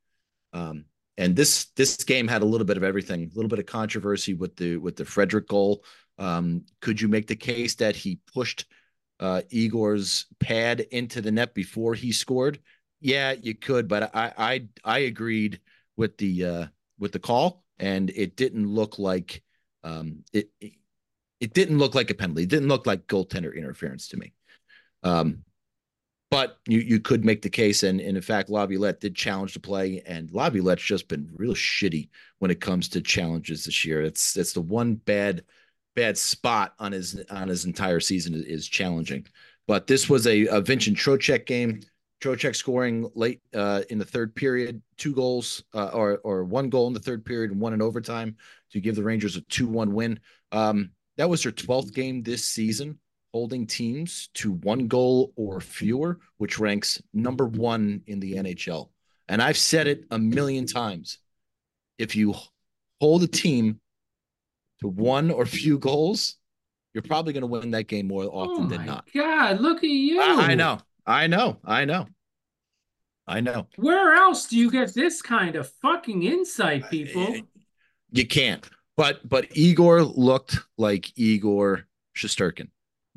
Um, and this this game had a little bit of everything, a little bit of controversy with the with the Frederic goal. Um, could you make the case that he pushed uh, Igor's pad into the net before he scored? Yeah, you could, but I I I agreed with the uh, with the call, and it didn't look like um, it, it it didn't look like a penalty. It didn't look like goaltender interference to me. Um, but you you could make the case, and, and in fact, Laviolette did challenge the play, and Laviolette's just been real shitty when it comes to challenges this year. It's it's the one bad bad spot on his on his entire season is, challenging. But this was a, a Vincent Trocheck game. Trocheck scoring late uh, in the third period, two goals uh, or or one goal in the third period and one in overtime to give the Rangers a two one win. Um, that was their twelfth game this season holding teams to one goal or fewer, which ranks number one in the NHL. And I've said it a million times. If you hold a team to one or few goals, you're probably going to win that game more often oh than not. God, look at you. I, I know. I know. I know. I know. Where else do you get this kind of fucking insight, people? You can't. But but Igor looked like Igor Shesterkin.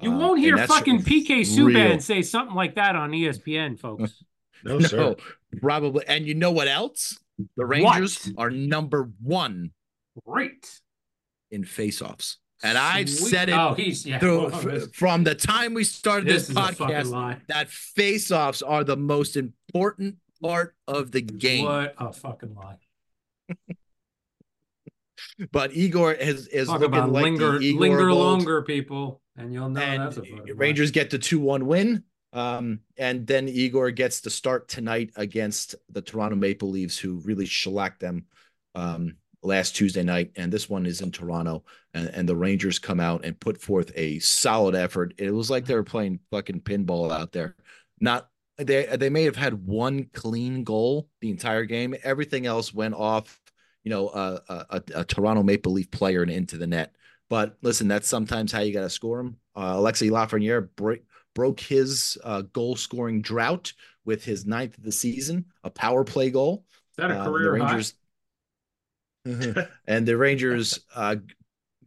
You Um, won't hear that's fucking PK real. Subban say something like that on ESPN, folks. No, No, sir. probably. And you know what else? The Rangers What? are number one Great. in faceoffs. And I've said it Oh, he's yeah. through, well, this, from the time we started this this, is a fucking podcast lie. that faceoffs are the most important part of the game. What a fucking lie. But Igor is is Talk looking about like linger, the Igor linger longer, people, and you'll know and that's a fucking lie. Rangers get the 2-1 win. Um, and then Igor gets to start tonight against the Toronto Maple Leafs, who really shellacked them um, last Tuesday night. And this one is in Toronto, and, and the Rangers come out and put forth a solid effort. It was like they were playing fucking pinball out there. Not they they may have had one clean goal the entire game. Everything else went off, you know, uh, a, a, a Toronto Maple Leaf player and into the net. But listen, that's sometimes how you got to score them. Uh, Alexis Lafreniere broke his uh, goal scoring drought with his ninth of the season, a power play goal. Is that a Um, the career high? Rangers. and the Rangers uh,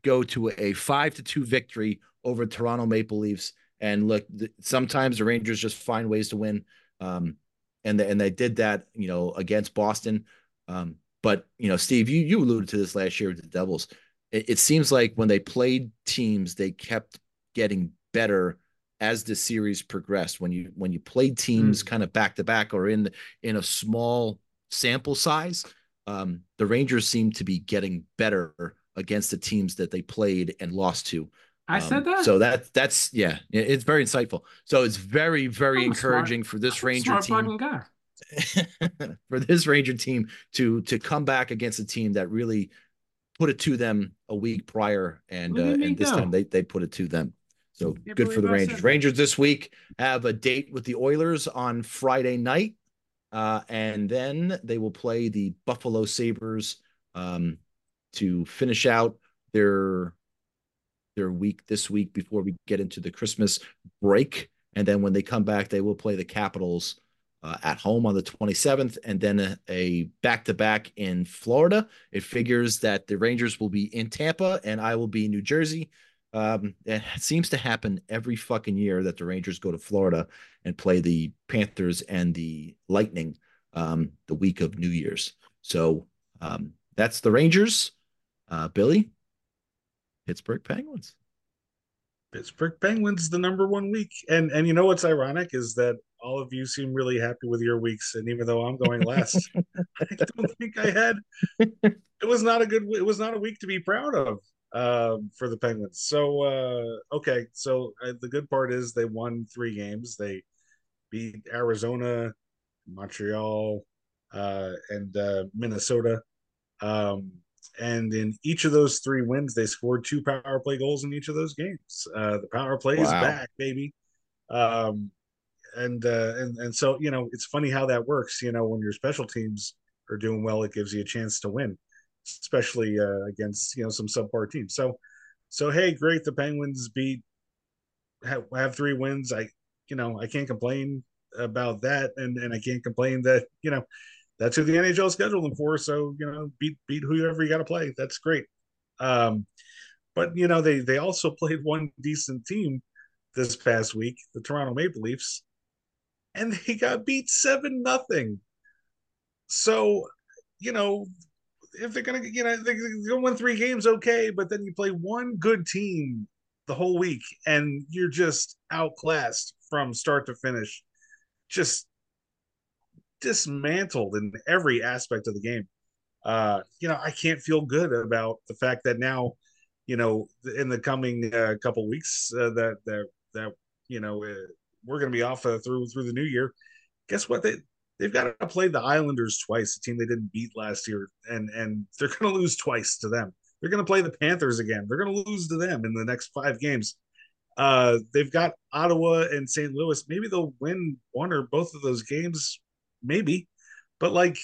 go to a five to two victory over Toronto Maple Leafs. And look, th- sometimes the Rangers just find ways to win. Um, and they, and they did that, you know, against Boston. Um, but you know, Steve, you you alluded to this last year with the Devils. It, it seems like when they played teams, they kept getting better as the series progressed. When you when you played teams Mm. kind of back to back or in in a small sample size, um, the Rangers seem to be getting better against the teams that they played and lost to. I Um, said that. So that that's yeah, it's very insightful. So it's very very I'm a smart- encouraging for this I'm Ranger team for this Ranger team to to come back against a team that really put it to them a week prior, and uh, Look at me and this time they they put it to them. So good for the Rangers. said. Rangers this week have a date with the Oilers on Friday night, uh, and then they will play the Buffalo Sabres um, to finish out their their week this week before we get into the Christmas break. And then when they come back, they will play the Capitals uh, at home on the 27th, and then a, a back-to-back in Florida. It figures that the Rangers will be in Tampa, and I will be in New Jersey. Um, it seems to happen every fucking year that the Rangers go to Florida and play the Panthers and the Lightning um, the week of New Year's. So um, that's the Rangers. Uh, Billy, Pittsburgh Penguins. Pittsburgh Penguins the number one week, and and you know what's ironic is that all of you seem really happy with your weeks, and even though I'm going last, I don't think I had. It was not a good. It was not a week to be proud of um, for the Penguins. So uh, okay, so uh, the good part is they won three games. They beat Arizona, Montreal, uh, and uh, Minnesota. Um, and in each of those three wins, they scored two power play goals in each of those games. Uh, the power play is back, baby. Um, and uh, and and so you know, it's funny how that works. You know, when your special teams are doing well, it gives you a chance to win, especially uh, against you know some subpar teams. So, so hey, great, the Penguins beat have, have three wins. I you know I can't complain about that, and and I can't complain that you know that's who the NHL scheduled them for. So you know, beat beat whoever you got to play. That's great. Um, but you know, they they also played one decent team this past week, the Toronto Maple Leafs, and they got beat seven nothing. So, you know, if they're gonna, you know, they're gonna win three games, okay, but then you play one good team the whole week, and you're just outclassed from start to finish. Just dismantled in every aspect of the game. Uh, you know, I can't feel good about the fact that now, you know, in the coming uh, couple weeks uh, that that that you know uh, we're going to be off uh, through through the new year. Guess what? They they've got to play the Islanders twice, a team they didn't beat last year, and and they're going to lose twice to them. They're going to play the Panthers again. They're going to lose to them in the next five games. Uh, they've got Ottawa and St. Louis. Maybe they'll win one or both of those games, maybe. But like,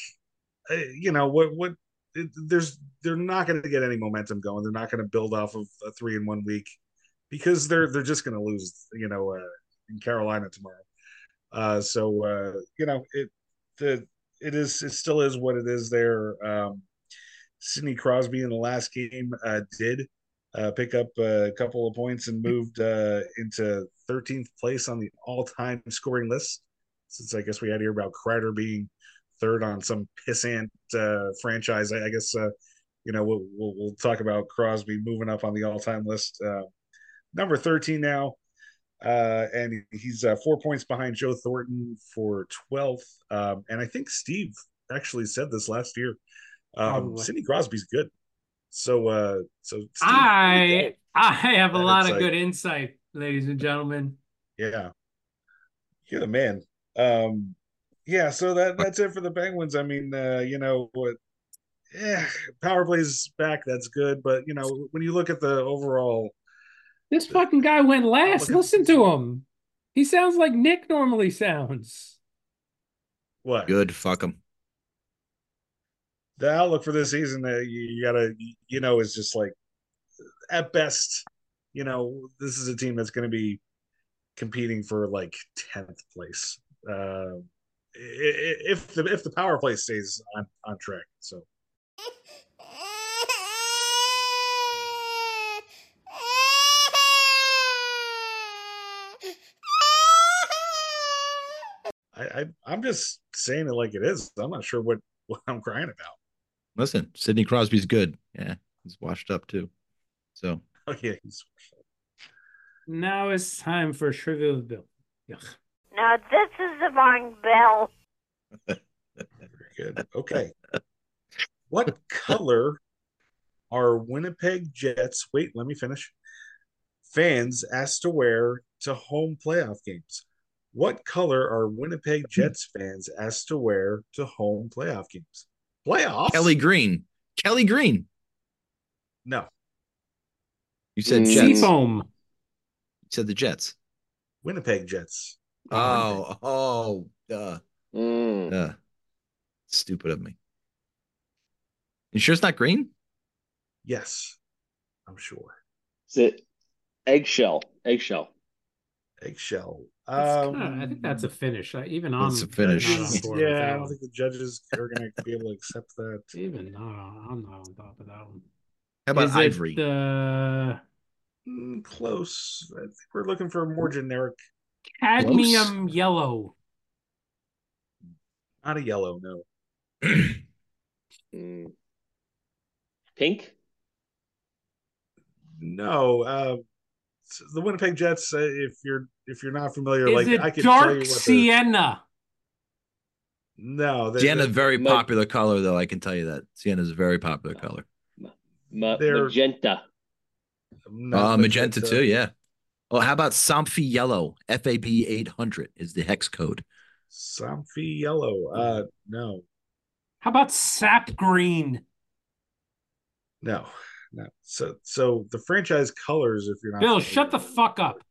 uh, you know, what what it, there's they're not going to get any momentum going. They're not going to build off of a three in one week because they're they're just going to lose. You know, uh, in Carolina tomorrow. Uh, so uh, you know it the it is it still is what it is there. Um, Sidney Crosby in the last game uh, did uh, pick up a couple of points and moved uh, into 13th place on the all-time scoring list. Since I guess we had to hear about Kreider being third on some pissant uh, franchise, I, I guess uh, you know we'll, we'll, we'll talk about Crosby moving up on the all-time list. Uh, number 13 now, uh, and he's uh, four points behind Joe Thornton for 12th. Um, and I think Steve actually said this last year. Um, Probably. Sidney Crosby's good. So, uh, so Steve, I I have a That lot of insight. good insight, ladies and gentlemen. yeah, you're the man. Um, yeah, so that that's it for the Penguins. I mean, uh, you know what? Yeah, power plays back. That's good, but you know when you look at the overall, This fucking guy went last. Listen to him. He sounds like Nick normally sounds. what Good. Fuck him. the outlook for this season, uh, you, you gotta, you know, is just like at best, you know, this is a team that's going to be competing for like tenth place. Uh, i- i- if the if the power play stays on on track, so I, I I'm just saying it like it is. I'm not sure what what I'm crying about. Listen, Sidney Crosby's good. Yeah, he's washed up too. So Oh yeah, he's Now it's time for Trivia with Bill. Yuck. Now this is the wrong bell. very good. Okay. what color are Winnipeg Jets? Wait, let me finish. Fans asked to wear to home playoff games. What color are Winnipeg Jets fans asked to wear to home playoff games? Playoffs? Kelly Green, Kelly Green. No, You said Mm. Jets. Seafoam. You said the Jets. Winnipeg Jets. Oh, oh, duh, Mm. duh. Stupid of me. You sure it's not green? Yes, I'm sure. Is it eggshell? Eggshell. Eggshell. That's Um, kinda- I think that's a finish. I, even I'm a finish. on board yeah, I don't think the judges are going to be able to accept that. Even not on, I'm not on top of that one. How about Is Ivory? The Mm, close. I think we're looking for a more generic, cadmium yellow. not a yellow. No, Mm. Pink. no. Uh, the Winnipeg Jets. Uh, if you're if you're not familiar, Is like it I can tell you dark what. sienna? No, sienna Sienna's very Ma- popular color, though. I can tell you that sienna is a very popular color. Ma- They're- magenta. not Uh, magenta magenta. too, yeah. Oh, how about Somfy Yellow? FAB 800 is the hex code. Somfy yellow. Uh, no, How about sap green? no, no. So, so the franchise colors. If you're not Bill, shut the fuck up.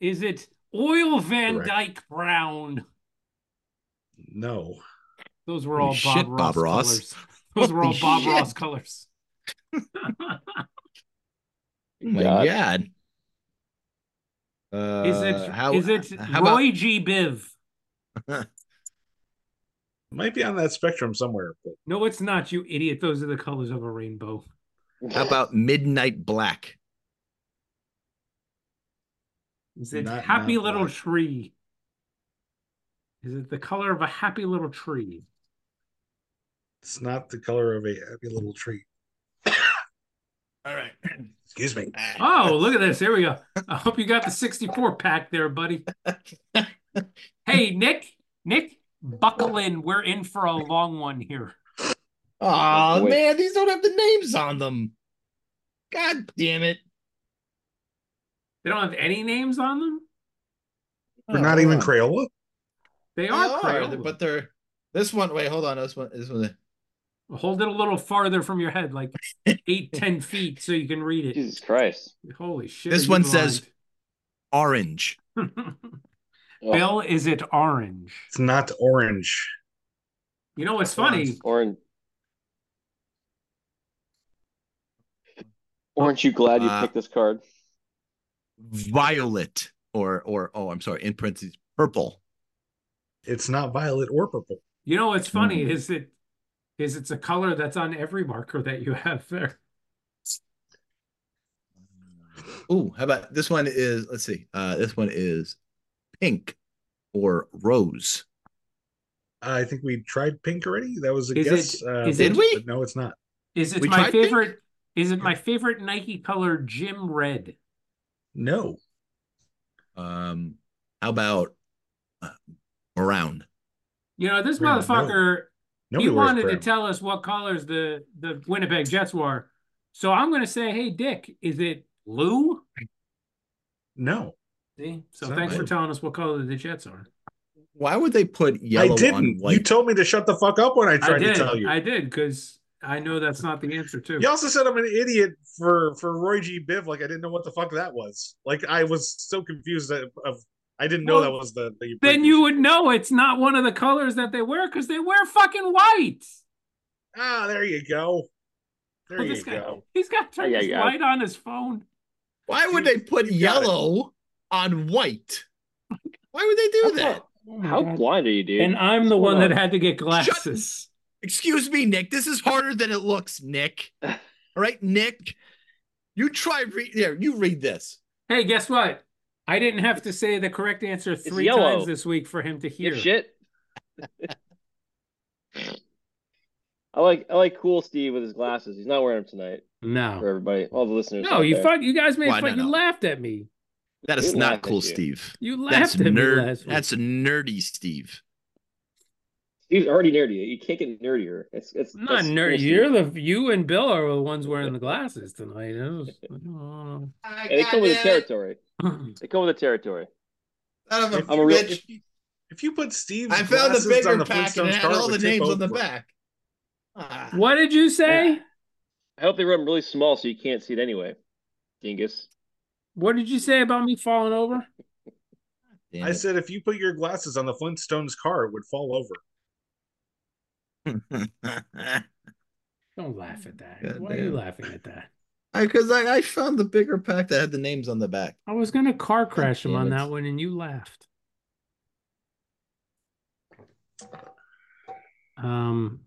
Is it oil Van Correct. Dyke brown? No, Those were Holy all Bob shit, Ross, Bob Ross. colors. Those were all Bob shit. Ross colors. Oh my God. god. Uh, Is it how, is it how Roy about G. Biv? might be on that spectrum somewhere. But No, it's not, you idiot. Those are the colors of a rainbow. how about Midnight Black? Is it Not- happy not little black. tree? Is it the color of a happy little tree? it's not the color of a happy little tree. All right. Excuse me. Oh, look at this. Here we go. I hope you got the 64 pack there, buddy. Hey, Nick, Nick, buckle in. We're in for a long one here. Oh Wait. man, these don't have the names on them. God damn it. They don't have any names on them. We're Oh, not hold even. Crayola. They They are are, Crayola. but they're this one. Wait, hold on. This one. This one. Hold it a little farther from your head, like eight, ten feet, so you can read it. Jesus Christ. Holy shit! This are you one says- Orange. blind? Oh, Bill, is it orange? It's not orange. You know what's funny? Orange. Aren't you glad you Uh, picked this card? Violet. Or or oh, I'm sorry. In parentheses, purple. It's not violet or purple. You know what's funny Hmm. is it is it's a color that's on every marker that you have there. oh how about this one is let's see. Uh this one is pink or rose. I think we tried pink already. That was a Is guess. it- uh, is Did but- we? no, it's not. Is it We my tried pink? favorite? Is it my favorite Nike color, Gym Red? No. Um how about uh, brown? You know, this Brown, motherfucker, Nobody he wears wanted to tell us what colors the the Winnipeg Jets were. So I'm going to say, hey, Dick, is it blue? No, See? So It's not thanks for telling us what color the Jets are. Why would they put yellow I on didn't. white? You told me to shut the fuck up when I I tried did. to tell you. I did because I know that's not the answer too. You also said I'm an idiot for for Roy G. Biv. Like I didn't know what the fuck that was. Like I was so confused of. of I didn't know Well, that was the. the Then you would know it's not one of the colors that they wear because they wear fucking white. Ah, there you go. There Oh, you guy, go. he's got There you his go. light on his phone. Why would they put You got it. yellow on white? Why would they do that? Oh How blind are you, dude? And I'm the What's one going that had to get glasses. Excuse me, Nick. This is harder than it looks, Nick. All right, Nick. You try read there. You read this. Hey, guess what? I didn't have to say the correct answer three times this week for him to hear. Shit. I like I like cool Steve with his glasses. He's not wearing them tonight No, for everybody, all the listeners. No, you fuck you guys made Why, fun. no, You laughed at me. That is We not cool, you. Steve. You That's laughed at me last week. That's nerdy, Steve. He's already nerdy. You can't get nerdier. It's it's not that's nerd. cool You're the you and Bill are the ones wearing the glasses tonight. It was- oh. They come with the territory. They come with the territory. I'm a real- If, if you put Steve, I found the glasses bigger on the pack and had all the names on the back. Ah. what did you say? I hope they run really small so you can't see it anyway. Dingus. What did you say about me falling over? I said if you put your glasses on the Flintstones car, it would fall over. Don't laugh at that. God Why are you laughing at that? Because I, I found the bigger pack that had the names on the back. I was gonna car crash him on that one, and you laughed. Um.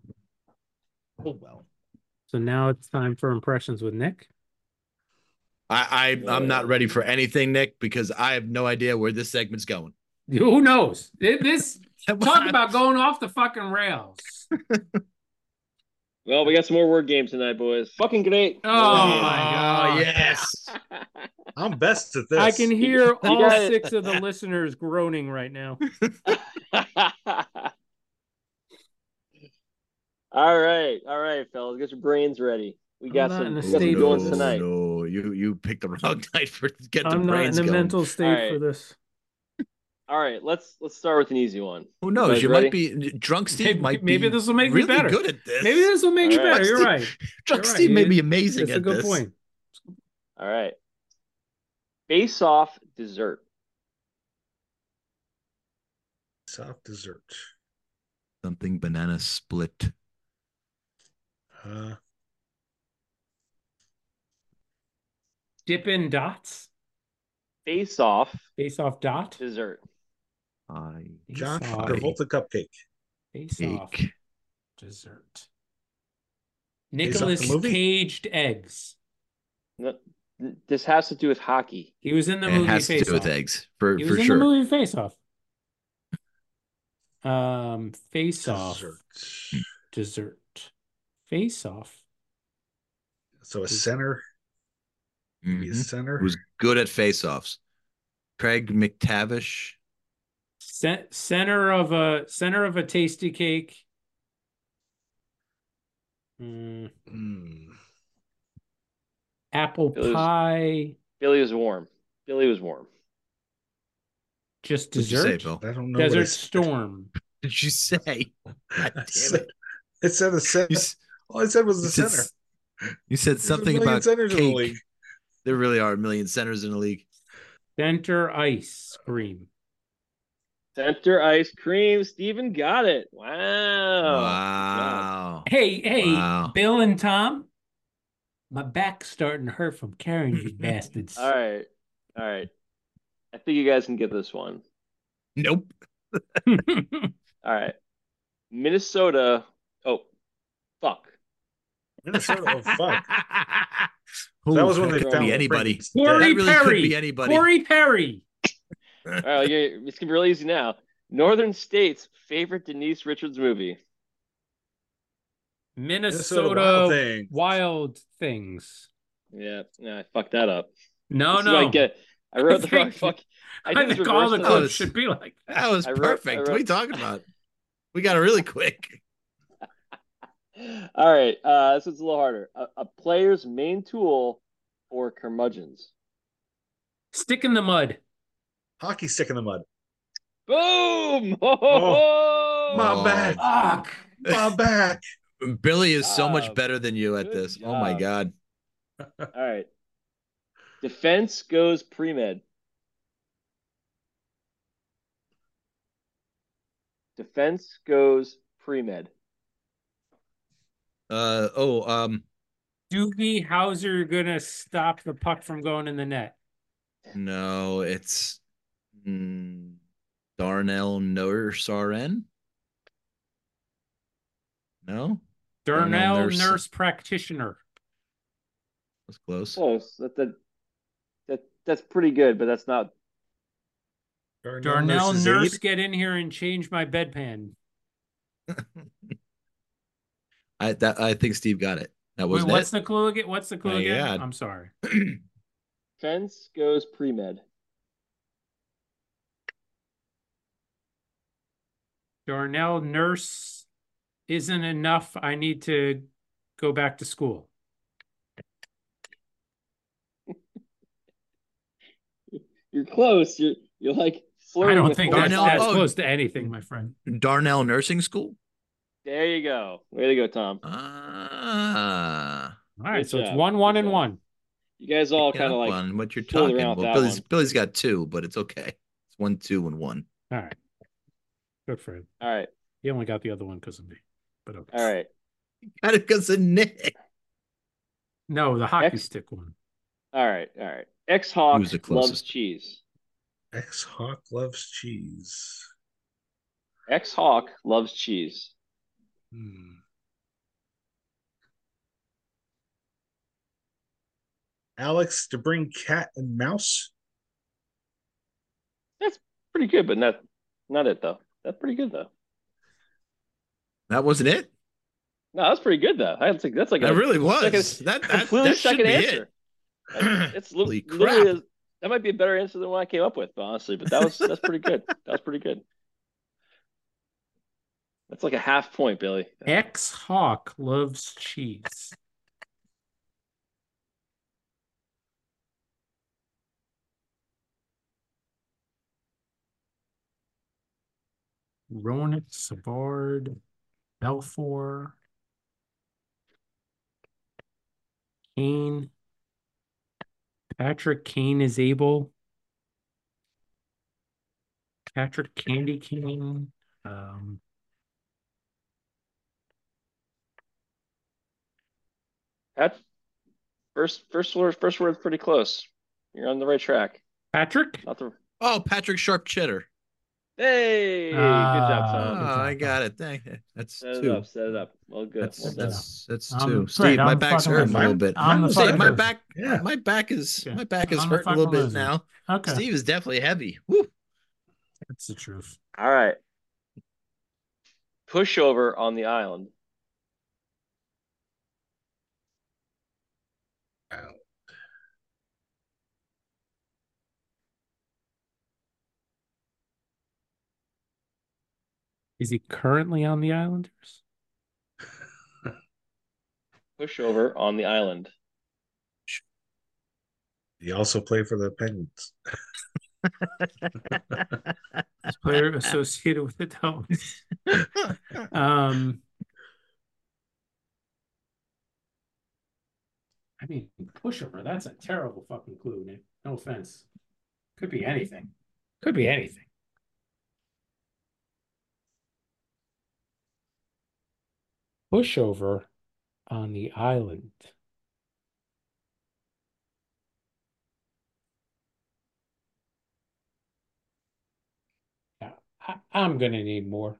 Oh well. So now it's time for impressions with Nick. I, I I'm not ready for anything, Nick, because I have no idea where this segment's going. Who knows? This talk about going off the fucking rails. Well, we got some more word games tonight, boys. Fucking great. Oh Word my god! yes. I'm best at this. I can hear all six of the listeners groaning right now. all right, all right, fellas, get your brains ready. We got not in some, we got some state good ones no, tonight. No, you you picked the wrong night for get the I'm not in brains a going. mental state All right. for this. All right, let's let's start with an easy one. Who knows? guys You ready? might be drunk. Steve Maybe- might maybe be this will make me really better. good at this. Maybe this will make me All right. better. You're right. Drunk You're Steve right. may be It- amazing That's a good this. point. All right. Base off dessert. soft dessert. Something banana split. Uh, Dippin' dots. Face off Face off dot. dessert. I Face John off. Travolta cupcake. Face off cake. dessert. Nicholas movie? caged eggs. No, this has to do with hockey. He was in the It movie has to Face do with eggs for He was for in sure. the movie Face Off. Um, Face Off Dessert. dessert. Face Off. So a center. Maybe a center. Who's good at face-offs? Craig MacTavish. Cen- center of a center of a tasty cake. Mm, Mm. apple It was- pie. Billy was warm. Billy was warm. Just What'd say, dessert. I don't know. Desert it. Storm. Did you say? God I damn said- it! It said a center. All I said was the you center. s- you said There's a something about centers in the league. There really are a million centers in the league. Center ice cream. Center ice cream. Steven got it. Wow. wow. Hey, hey, Wow. Bill and Tom. My back's starting to hurt from carrying you bastards. All right. All right. I think you guys can get this one. Nope. All right. Minnesota. Oh, fuck. Minnesota. Oh fuck. Ooh, That was when they could found be anybody. Prince. Corey That really Perry. could be anybody. Corey Perry. All right. yeah, It's going to be real easy now. Northern States' favorite Denise Richards movie. Minnesota, Wild Thing. Wild Things. Yeah. Yeah. I fucked that up. No, This is what I no. get. I wrote the wrong think- fuck. I I, think all the clips should be like that. That was I wrote- I perfect. What are wrote- you talking about? We got it really quick. All right. Uh, this is a little harder. A, a player's main tool for curmudgeons. Stick in the mud. Hockey stick in the mud. Boom! Oh, my Oh. back. Fuck. My back. Billy is so much better than you at Good this. Oh my god. All right. Defense goes pre med. Defense goes pre med. Uh oh, um Doogie Howser gonna stop the puck from going in the net. no, it's mm, Darnell Nursaren. No, Darnell Darnell nurse. Nurse. practitioner. that's close. Close. That, that that that's pretty good, but that's not Darnell Nurse's nurse, Aid. get in here and change my bedpan. I that I think Steve got it. That Wait, was what's it. the clue again? What's the clue My again? God. I'm sorry. Fence goes pre med. Darnell nurse isn't enough. I need to go back to school. You're close. You're you're like I don't think that's, Darnell- that's oh. close to anything, my friend. Darnell Nursing School. There you go. Way to go, Tom. Ah, All right, Good so it's one, one, Good and job. one. You guys all kind of like one. What you're talking about? Billy's. Billy's got two, but it's okay. It's one, two, and one. All right. Good for him. all right, He only got the other one because of me. But okay. all right, Got it because of Nick. No, the hockey X- stick one. all right, all right. X Hawk loves cheese. X Hawk loves cheese. X Hawk loves cheese. Hmm. Alex to bring cat and mouse. That's pretty good, but not not it though. That's pretty good though. That wasn't it. No, that's pretty good though. I think that's like That a really was. second- that that, completely that second answer. it. It's li- Holy literally crap. a- that might be a better answer than what I came up with, honestly. But that was that's pretty good. That was pretty good. That's like a half point, Billy. X Hawk loves cheese. Roenick, Savard, Belfour, Kane. Patrick Kane is able. Patrick Candy Kane. Um, That first first word first word's pretty close. You're on the right track. Patrick? Not the Oh, Patrick Sharp Cheddar. Hey, good Ah, job, Oh, good job, I got it. Thank you. That's Set it two. up, set it up. Well, good. That's well done. that's that's I'm two. great. Steve, my I'm back's fucking hurting a little bit. I'm the Say, my back, Yeah. my back is Yeah. my back is I'm hurting a little fucking bit now. Okay. Steve is definitely heavy. Woo. That's the truth. All right. Pushover on the island. Is he currently on the Islanders? Pushover on the island. He also played for the Penguins. Player associated with the Dolphins? Um, I mean, pushover. That's a terrible fucking clue, Nick. No offense. Could be anything. Could be anything. Pushover on the island. Yeah, I, I'm gonna need more.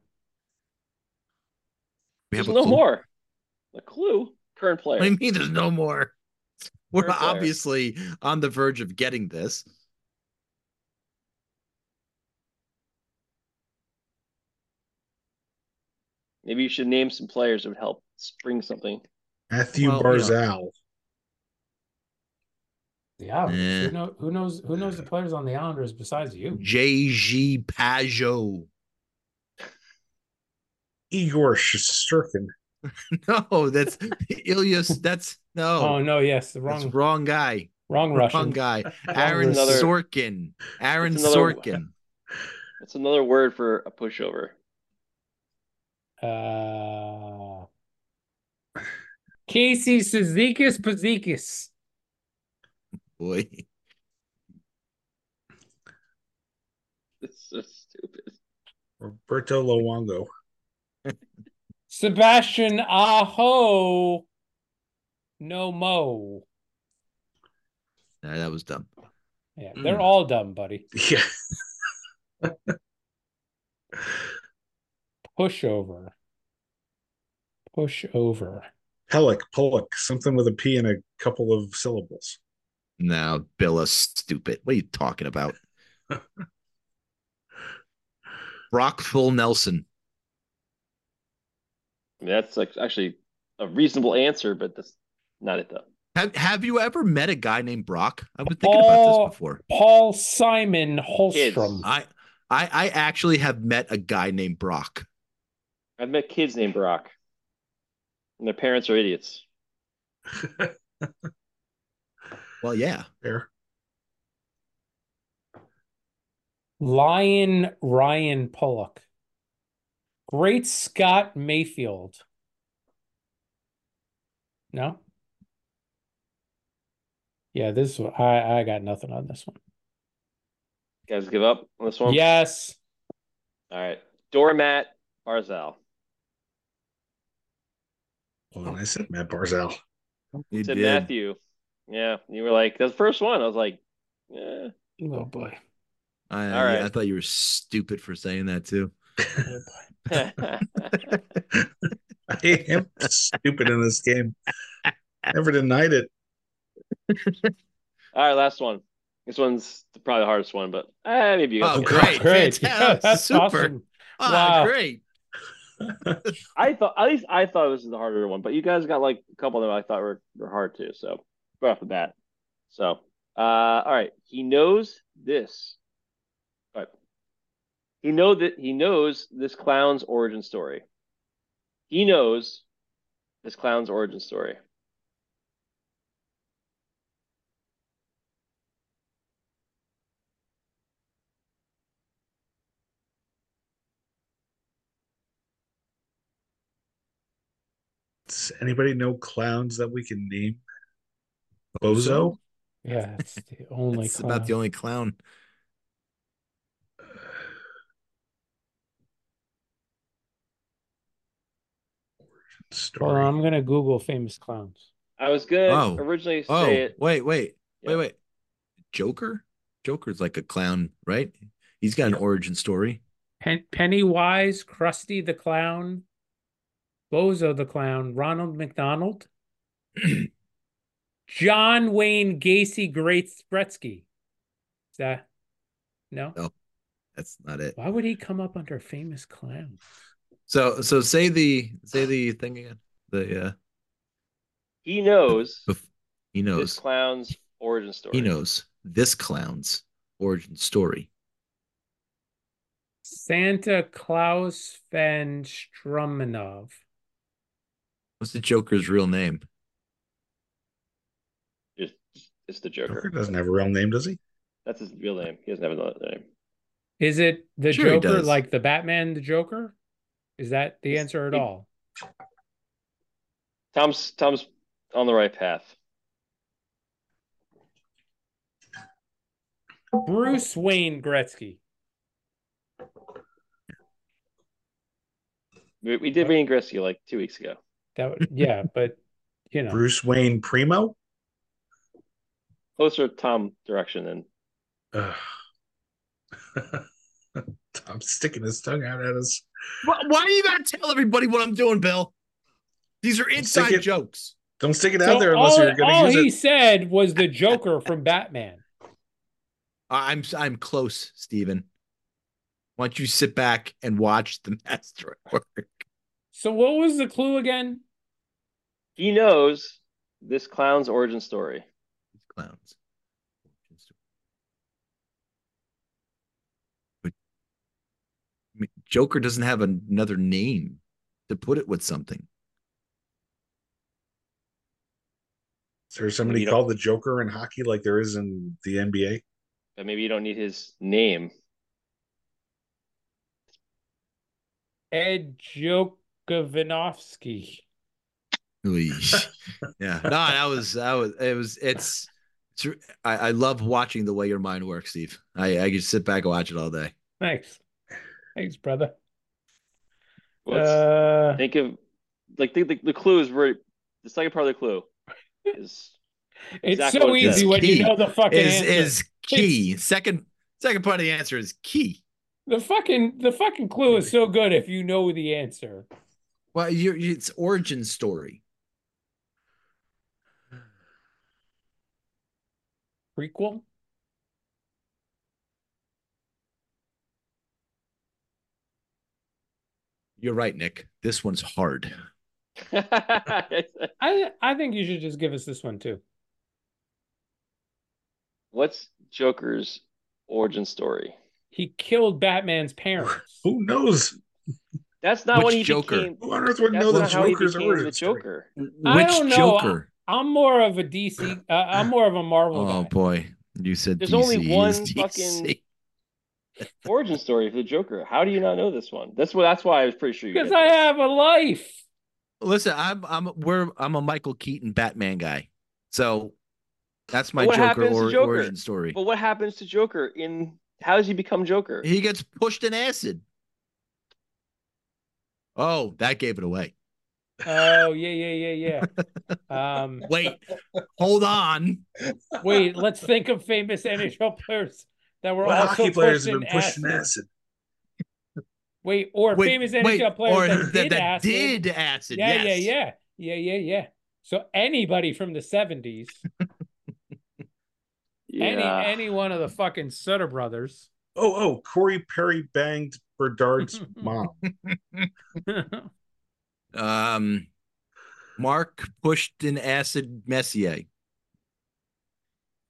We There's have a no clue? more. A clue. Current player. I mean there's no more? We're Current player. obviously on the verge of getting this. Maybe you should name some players that would help spring something. Matthew Well, Barzal. Yeah, Islanders. Eh. Who, know, who knows? Who knows the players on the Islanders besides you? JG Pageau. Igor Shesterkin. No, that's Ilias. That's no. Oh no, yes, the that's wrong, wrong guy. wrong Wrong Russian. guy. Aaron Another- Sorkin. Aaron That's another- Sorkin. That's another word for a pushover? Uh, Casey Cizikas Pazikis. Boy. It's so stupid. Roberto Luongo. Sebastian Aho. No Mo. Nah, that was dumb. Yeah, they're Mm. all dumb, buddy. Yeah. Pushover. Push over. Pelech, Pulock, something with a P and a couple of syllables. Now, Bill is stupid. What are you talking about? Brock Full Nelson. I mean, that's like actually a reasonable answer, but that's not it though. Have Have you ever met a guy named Brock? I've been thinking about Oh. this before. Paul Simon Holmstrom. I I I actually have met a guy named Brock. I've met kids named Brock, and their parents are idiots. Well, yeah. Fair. Lion Ryan Pulock. Great Scott Mayfield. No? Yeah, this one I I got nothing on this one. guys, give up on this one. Yes. All right, doormat Barzal. Well, then I said Matt Barzal. You Said did. Matthew. Yeah, you were like the first one. I was like, yeah. Oh boy. I, All right. I thought you were stupid for saying that too. I am stupid in this game. Never denied it. All right, last one. This one's probably the hardest one, but eh, maybe you guys Oh, can it. great. Great. Fantastic. Yeah, that's Super. awesome. Ah, Wow. great. I thought at least I thought this was the harder one, but you guys got like a couple of them I thought were, were hard too. So right off the bat. So uh all right. He knows this. All right. He know that he knows this clown's origin story. He knows this clown's origin story. Does anybody know clowns that we can name? Bozo? Yeah, it's the only That's about the only clown. Well, Story. I'm gonna Google famous clowns. I was gonna Oh. originally say Oh, it. wait, wait, Yeah. wait, wait. Joker? Joker's like a clown, right? He's got an origin story. Pen- Pennywise, Krusty the Clown, Bozo the Clown, Ronald McDonald, John Wayne Gacy Great Spretsky. Is that no? No. That's not it. Why would he come up under famous clown? So, so say the say the thing again. The uh, He knows he knows this clown's origin story. he knows this clown's origin story. Santa Claus Van Strumenov. What's the Joker's real name? Just it's the Joker. Joker doesn't have a real name, does he? That's his real name. He doesn't have another name. Is it the Sure Joker, like the Batman, the Joker? Is that the It's- answer at he- all? Tom's Tom's on the right path. Bruce Wayne Gretzky. We, we did Wayne Gretzky like two weeks ago. That would, yeah, but you know, Bruce Wayne Primo? Closer Tom direction than Ugh. Tom's sticking his tongue out at us. Why, why do you gotta tell everybody what I'm doing, Bill? These are inside it- jokes. Don't stick it So out there unless all, you're going all to he use it. What he said was the Joker from Batman. I- I'm I'm close, Steven. Why don't you sit back and watch the master at work? So what was the clue again? He knows this clown's origin story. These clowns. But I mean, Joker doesn't have another name to put it with something. Is there somebody You don't- called the Joker in hockey like there is in the NBA? But maybe you don't need his name. Ed Jokovinovsky. Oy. yeah, no, that was that was it was it's. it's I, I love watching the way your mind works, Steve. I I could sit back and watch it all day. Thanks. Thanks, brother. What's Uh, think of like think the, the clue is very the second part of the clue is it's exactly so what easy when Key you know the fucking Is answer. is key second second part of the answer is key. The fucking the fucking clue is so good if you know the answer. Well, you it's origin story. Prequel? You're right, Nick. This one's hard. I I think you should just give us this one too. What's Joker's origin story? He killed Batman's parents. Who knows? That's not Which when he Joker? became. Who on earth would know the not Joker's became origin the story? Joker. I Which don't know. Joker? I'm more of a DC. Uh, I'm more of a Marvel Oh guy. boy, you said There's DC. only one DC. fucking- Origin story for the Joker. How do you not know this one? That's what. That's why I was pretty sure you. Because I have a life. Listen, I'm I'm we're I'm a Michael Keaton Batman guy, so that's my Joker, or, Joker? origin story. But what happens to Joker in? How does he become Joker? He gets pushed in acid. Oh, that gave it away. Oh yeah, yeah, yeah, yeah. Um, Wait, hold on. wait. Let's think of famous NHL players that were What also hockey players have in been pushing acid. acid? Wait, or Wait, famous wait, NHL players or that, did that acid. did acid. yeah, yes. yeah, yeah, yeah, yeah, yeah. So anybody from the seventies, any Yeah. any one of the fucking Sutter brothers. Oh, oh, Corey Perry banged Bernard's mom. Um, Mark pushed an acid Messier.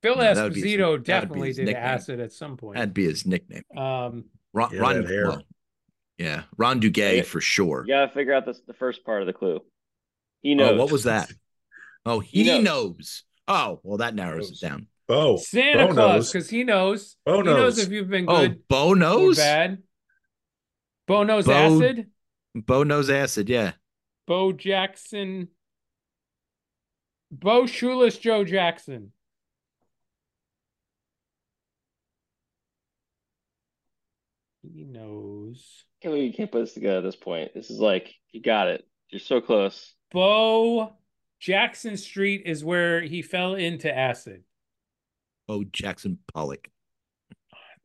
Phil No, that would be his- Esposito definitely did nickname. acid at some point. That'd be his nickname. Um, Ron, Yeah, Ron that hair. well, yeah, Ron Duguay Yeah. for sure. You gotta figure out this, the first part of the clue. He Oh, knows. what was that? Oh, he, He knows. knows. Oh, well, that narrows Knows. it down. Bo. Santa Bo Claus, because he knows. Bo he knows knows. if you've been good. Oh, good Bo or knows. bad. Bo knows Bo- acid. Bo knows acid. Yeah. Bo Jackson. Bo Shoeless Joe Jackson. He knows. can't believe you can't put this together at this point. This is like you got it. You're so close. Bo Jackson Street is where he fell into acid. Bo Jackson Pollock.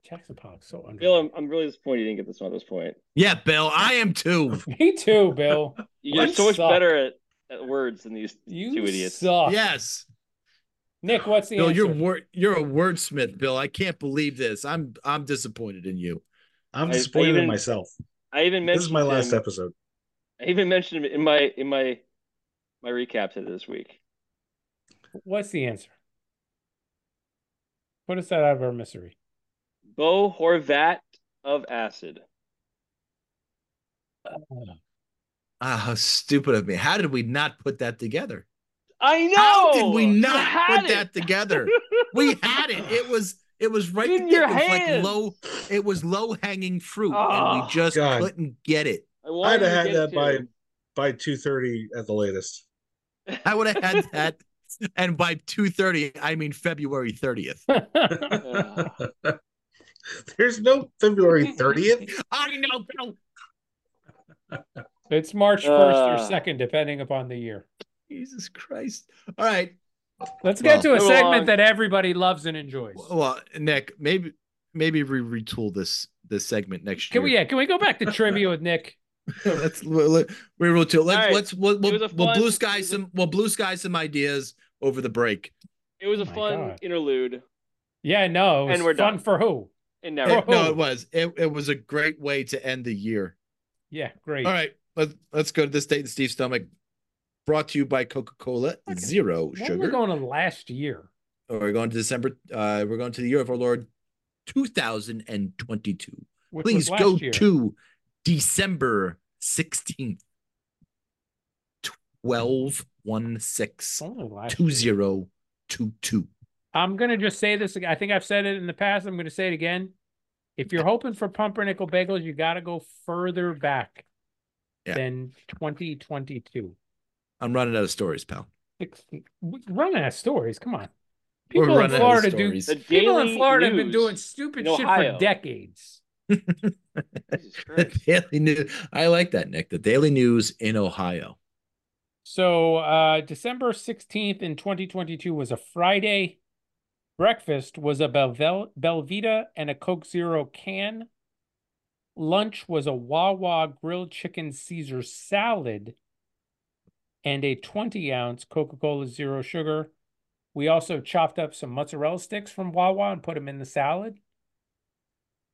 Jackson Pollock, so under. Bill, I'm, I'm really disappointed you didn't get this one at this point. Yeah, Bill, I am too. Me too, Bill. You're so much suck. better at, at words than these You two idiots. suck. yes. Nick, what's the Bill, answer? you're wor- you're a wordsmith, Bill. I can't believe this. I'm I'm disappointed in you. I'm I- disappointed I even- in myself. I even mentioned This is my last him, episode. I even mentioned him in my in my my recaps of this week. What's the answer? Put us out of our misery. Bo Horvat of Acid. Ah, how stupid of me. How did we not put that together? I know. How did we not put it! that together? We had it. It was it was right In there. your it was like low it was low hanging fruit and Oh, we just God. couldn't get it. I I'd have had that to. by by two thirty at the latest. I would have had that and by 2:30 I mean February 30th. Ugh. There's no February thirtieth. I know Bill. it's March 1st or Uh. 2nd, depending upon the year. Jesus Christ. All right. Let's get to a segment along. that everybody loves and enjoys. Well, Nick, maybe maybe we retool this this segment next Can year. we yeah, can we go back to trivia with Nick? let's we retool. Let's All right. let's we'll, we'll, was a we'll blue sky it was a- some we'll blue sky some ideas over the break. It was a Oh fun God. interlude, Yeah, no, it was And we're fun done. for who? And Oh. never. It- no, it was. It, it was a great way to end the year. Yeah, great. All right, let's let's go to this date and Steve's Stomach. Brought to you by Coca Cola Zero When are We're going to last year? Or we're going to December. Uh, we're going to the year of our Lord, 2022. Which Please go year. to December 16th. 12 1 6 Only last 2 year. 0 2 2. I'm gonna just say this. again. I think I've said it in the past. I'm gonna say it again. If you're hoping for pumpernickel bagels, you got to go further back Yeah. than 2022. I'm running out of stories, pal. Six, running out of stories. Come on. We're People in running out of Florida do. People in Florida have been doing stupid shit for decades. The Daily News. I like that, Nick. The Daily News in Ohio. So uh December 16th in 2022 was a Friday. Breakfast was a Belvel- Belvita and a Coke Zero can. Lunch was a Wawa grilled chicken Caesar salad and a 20 ounce Coca Cola Zero Sugar. We also chopped up some mozzarella sticks from Wawa and put them in the salad.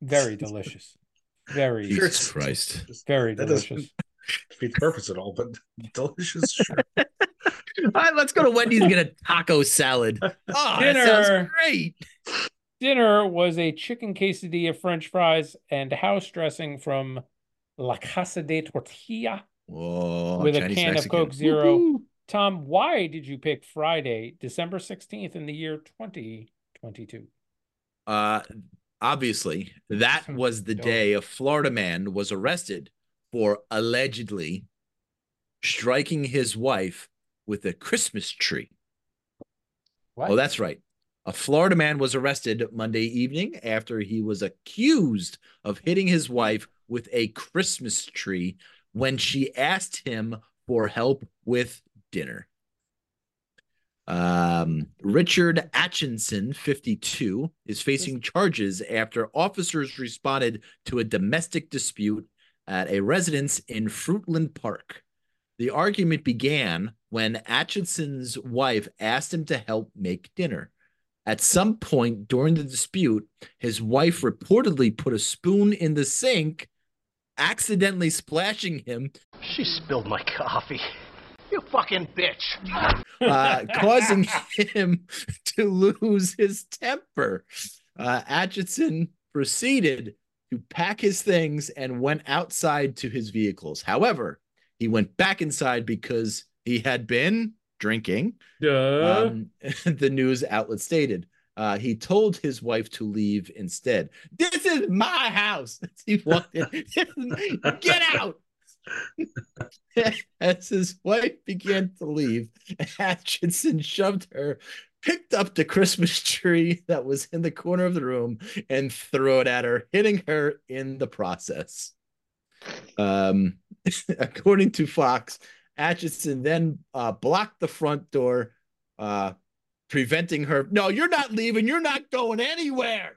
Very delicious. Very, Jesus Christ. very That doesn't- delicious. defeat the purpose at all, but delicious. Sure. All right, let's go to Wendy's and get a taco salad. Oh, that sounds Dinner. great. Dinner was a chicken quesadilla, French fries, and house dressing from La Casa de Tortilla Whoa, with a can Mexican. of Coke Zero. Woo-hoo. Tom, why did you pick Friday, December 16th in the year 2022? Uh, obviously, that was the day a Florida man was arrested for allegedly striking his wife with a Christmas tree. What? Oh, that's right. A Florida man was arrested Monday evening after he was accused of hitting his wife with a Christmas tree when she asked him for help with dinner. Um, Richard Atchison, 52, is facing charges after officers responded to a domestic dispute at a residence in Fruitland Park. The argument began when Atchison's wife asked him to help make dinner. At some point during the dispute, his wife reportedly put a spoon in the sink, accidentally splashing him, She spilled my coffee. You fucking bitch. uh, causing him to lose his temper. Uh, Atchison proceeded to pack his things and went outside to his vehicles. However, he went back inside because he had been drinking. Um, the news outlet stated. Uh, he told his wife to leave instead. This is my house. He walked in, get out. As his wife began to leave, Atchison shoved her, picked up the Christmas tree that was in the corner of the room, and threw it at her, hitting her in the process. Um, according to Fox, Atchison then uh, blocked the front door, uh, preventing her. No, you're not leaving. You're not going anywhere.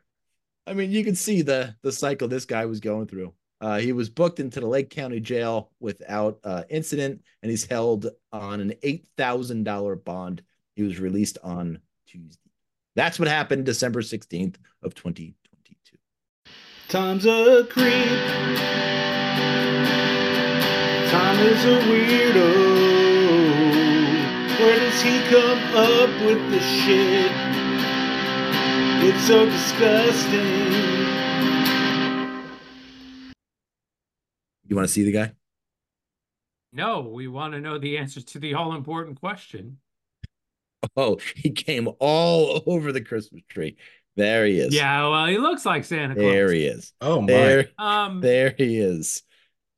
I mean, you can see the the cycle this guy was going through. Uh, he was booked into the Lake County Jail without uh, incident, and he's held on an eight thousand dollar bond. He was released on Tuesday. That's what happened December sixteenth of twenty twenty two. Tom's a creep. Tom is a weirdo. Where does he come up with the shit? It's so disgusting. You want to see the guy? no, we want to know the answer to the all important question. Oh, he came all over the Christmas tree. There he is. Yeah, well, he looks like Santa Claus. There he is. Oh my! There, Um, there he is.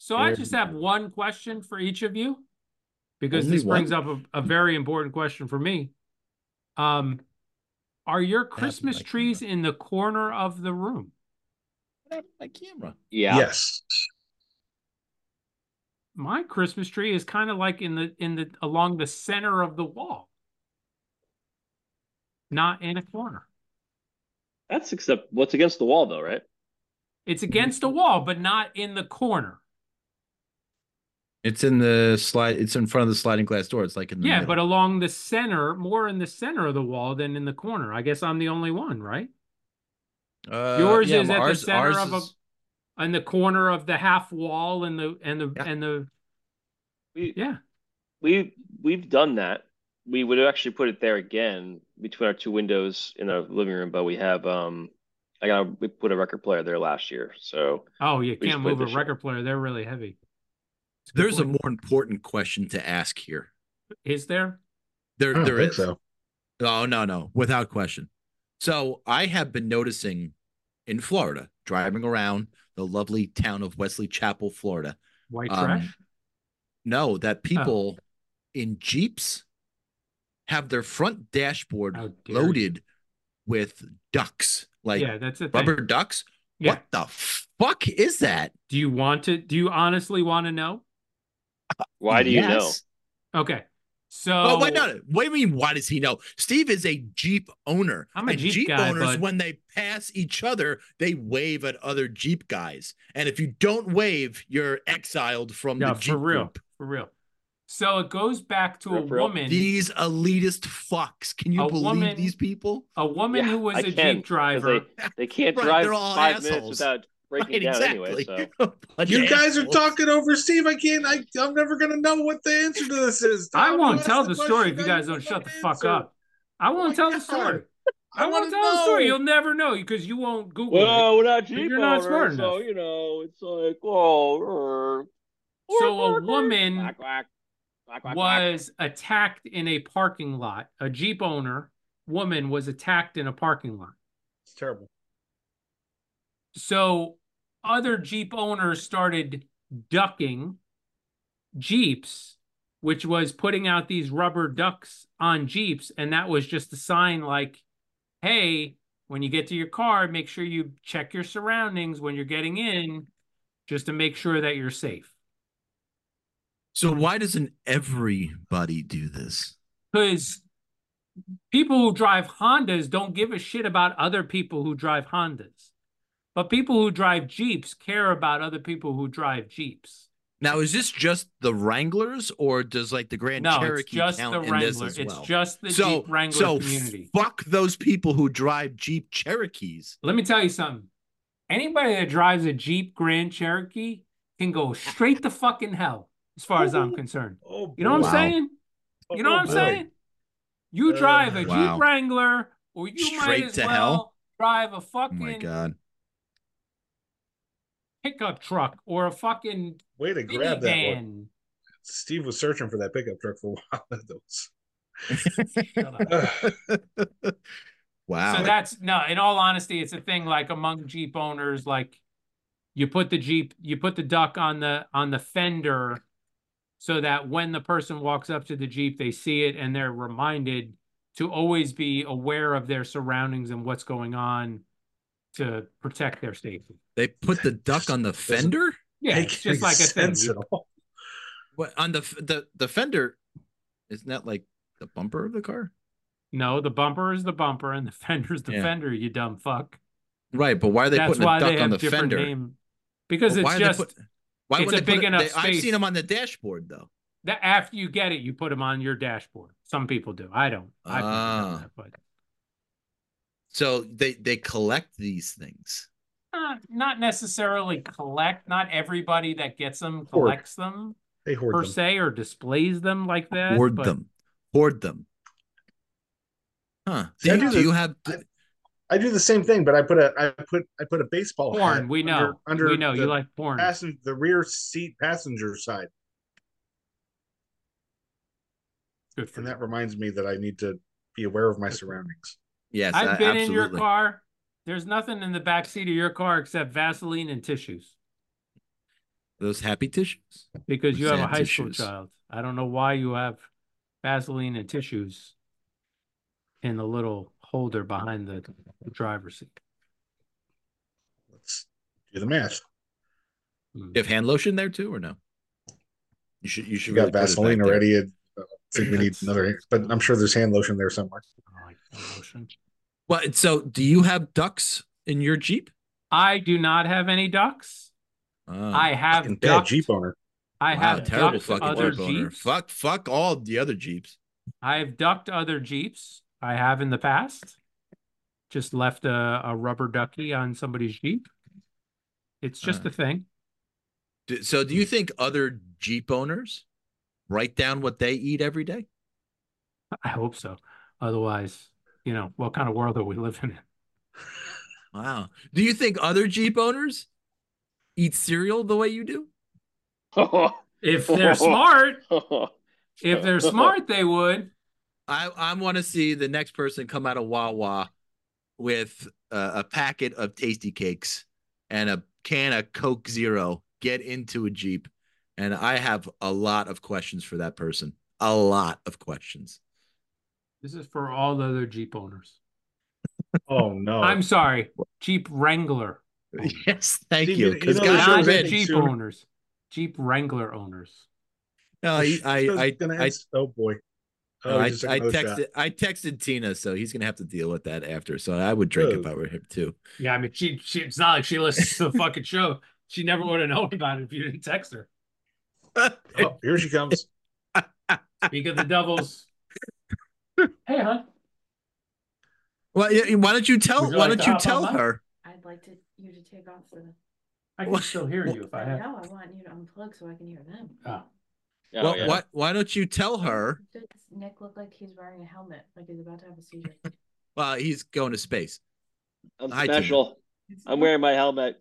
So I just he have one question for each of you because Only this brings one? up a, a very important question for me. Um, are your Christmas my trees in the corner of the room? What happened to my camera? Yeah. Yes. My Christmas tree is kind of like in the in the along the center of the wall, not in a corner. That's except what's against the wall, though, right? It's against a wall, but not in the corner. It's in the slide. It's in front of the sliding glass door. It's like in the Yeah, middle. but along the center, more in the center of the wall than in the corner. I guess I'm the only one, right? Uh, Yours yeah, is at ours- the center ours of a is- in the corner of the half wall and the and the Yeah. and the We yeah. we we've done that. We would actually put it there again between our two windows in our living room, but we have um I got we put a record player there last year, so Oh, you can't move a this year. record player. They're really heavy. It's good There's a more important question to ask here. Is there? There, I don't there think is. so. Oh no, no, without question. So I have been noticing in Florida, driving around the lovely town of Wesley Chapel, Florida. White um, trash? No, that Oh. people in Jeeps have their front dashboard How dare you. loaded with ducks, like yeah, that's it. rubber ducks. Yeah. What the fuck is that? Do you want to do you honestly want to know? Why do you know? Okay. So Oh, wait, no, no. What do you mean? Why does he know? Steve is a Jeep owner. I'm a and Jeep Jeep guy, owners, bud. when they pass each other, they wave at other Jeep guys. And if you don't wave, you're exiled from no, the Jeep for real. group. For real. So it goes back to a For real. woman. These elitist fucks. Can you A believe woman- these people? a woman Yeah, who was I a can, Jeep 'cause driver. They, they can't Right, drive they're all five assholes. minutes without breaking Right, down exactly. anyway. So oh, You guys are talking over Steve. I can't. I, I'm never gonna know what the answer to this is. I won't tell asked the story if you guys don't shut the the fuck up. I won't my tell the story. I I, won't wanna tell the story. You'll never know because you won't Google it. well, we're not Jeep you're not owners, smart so you know it's like oh. So er. a woman quack, quack, quack, quack, quack. was attacked in a parking lot. A Jeep owner woman was attacked in a parking lot. It's terrible. So other Jeep owners started ducking Jeeps, which was putting out these rubber ducks on Jeeps. And that was just a sign like, hey, when you get to your car, make sure you check your surroundings when you're getting in, just to make sure that you're safe. So why doesn't everybody do this? Because people who drive Hondas don't give a shit about other people who drive Hondas. But people who drive Jeeps care about other people who drive Jeeps. Now, is this just the Wranglers, or does like the Grand No, it's Cherokee just count the in this Wrangler. as It's just the so, Jeep Wrangler so community. fuck those people who drive Jeep Cherokees. Let me tell you something. Anybody that drives a Jeep Grand Cherokee can go straight to fucking hell, as far as I'm concerned. Oh, You know what Wow. I'm saying? You know Oh, what I'm boy. saying? You Uh, drive a Wow. Jeep Wrangler, or you might as to well hell? drive a Oh fucking my god! Pickup truck or a fucking Way to grab that one. Steve was searching for that pickup truck for a while. Those. Wow. So that's no, in all honesty, it's a thing like among Jeep owners, like you put the Jeep, you put the duck on the on the fender so that when the person walks up to the Jeep, they see it and they're reminded to always be aware of their surroundings and what's going on to protect their safety. they put the duck on the fender. Yeah, it's just like a thing. sense at. What on the the the fender? Isn't that like the bumper of the car? No, the bumper is the bumper and the fender's the Yeah. fender, you dumb fuck. Right, but why are they That's putting why a duck they on have the different fender? name. Because But it's why just put- Why it's would a they big it- enough they- I've seen them on the dashboard though. that after you get it, you put them on your dashboard. Some people do. I don't. I've never Ah. done that, but So they they collect these things. uh, not necessarily collect. Not everybody that gets them Hoard. collects them They hoard per them. se or displays them like that. Hoard but them. Hoard them. Huh. See, I Do, do do the- you have I- I do the same thing, but I put a I put I put a baseball Porn, we know. under, under we know you like porn. passen- the rear seat passenger side, Good for and you. that reminds me that I need to be aware of my surroundings. Yes, I've I- been in your car. There's nothing in the back seat of your car except Vaseline and tissues Those happy tissues. because you have a Sad high school child. I don't know why you have Vaseline and tissues in the little holder behind the driver's seat. Let's do the math. Hmm. You have hand lotion there too, or no? You should. You You should. got really put it Vaseline already. uh, I think we need another, but I'm sure there's hand lotion there somewhere. I like that lotion. Well, so do you have ducks in your Jeep? I do not have any ducks. Oh, I have Fucking bad ducked, Jeep owner. I wow, have terrible ducked fucking other Jeep owner. Jeeps. Fuck, fuck all the other Jeeps. I have ducked other Jeeps. I have in the past. Just left a, a rubber ducky on somebody's Jeep. It's just Uh. a thing. Do- So, do you think other Jeep owners write down what they eat every day? I hope so. Otherwise, you know, what kind of world are we living in? Wow. Do you think other Jeep owners eat cereal the way you do? If they're smart, if they're smart, they would. I I want to see the next person come out of Wawa with uh, a packet of tasty cakes and a can of Coke Zero, get into a Jeep. And I have a lot of questions for that person. A lot of questions. This is for all the other Jeep owners. Oh no! I'm sorry, Jeep Wrangler. Yes, thank Steve, you. you- you Because know God the forbid, Jeep soon. owners. Jeep Wrangler owners. no, I, The I, I, gonna I, oh boy. Oh, I, he just took I another shot. texted, I texted Tina, so he's gonna have to deal with that after. So I would drink Oh. if I were him too. Yeah, I mean, she, she it's not like she listens to the fucking show. She never would have known about it if you didn't text her. Oh, here she comes. Speak of the devils. Hey, hon. Well, why don't you tell? Would you Why like don't to you hop on tell her? I'd like to you to take off the I can still hear you if I have. No, I want you to unplug so I can hear them. Oh. Oh, well, yeah. why why don't you tell her? Does Nick look like he's wearing a helmet, like he's about to have a seizure? Well, he's going to space. I'm Hi, Tina. special. I'm wearing my helmet.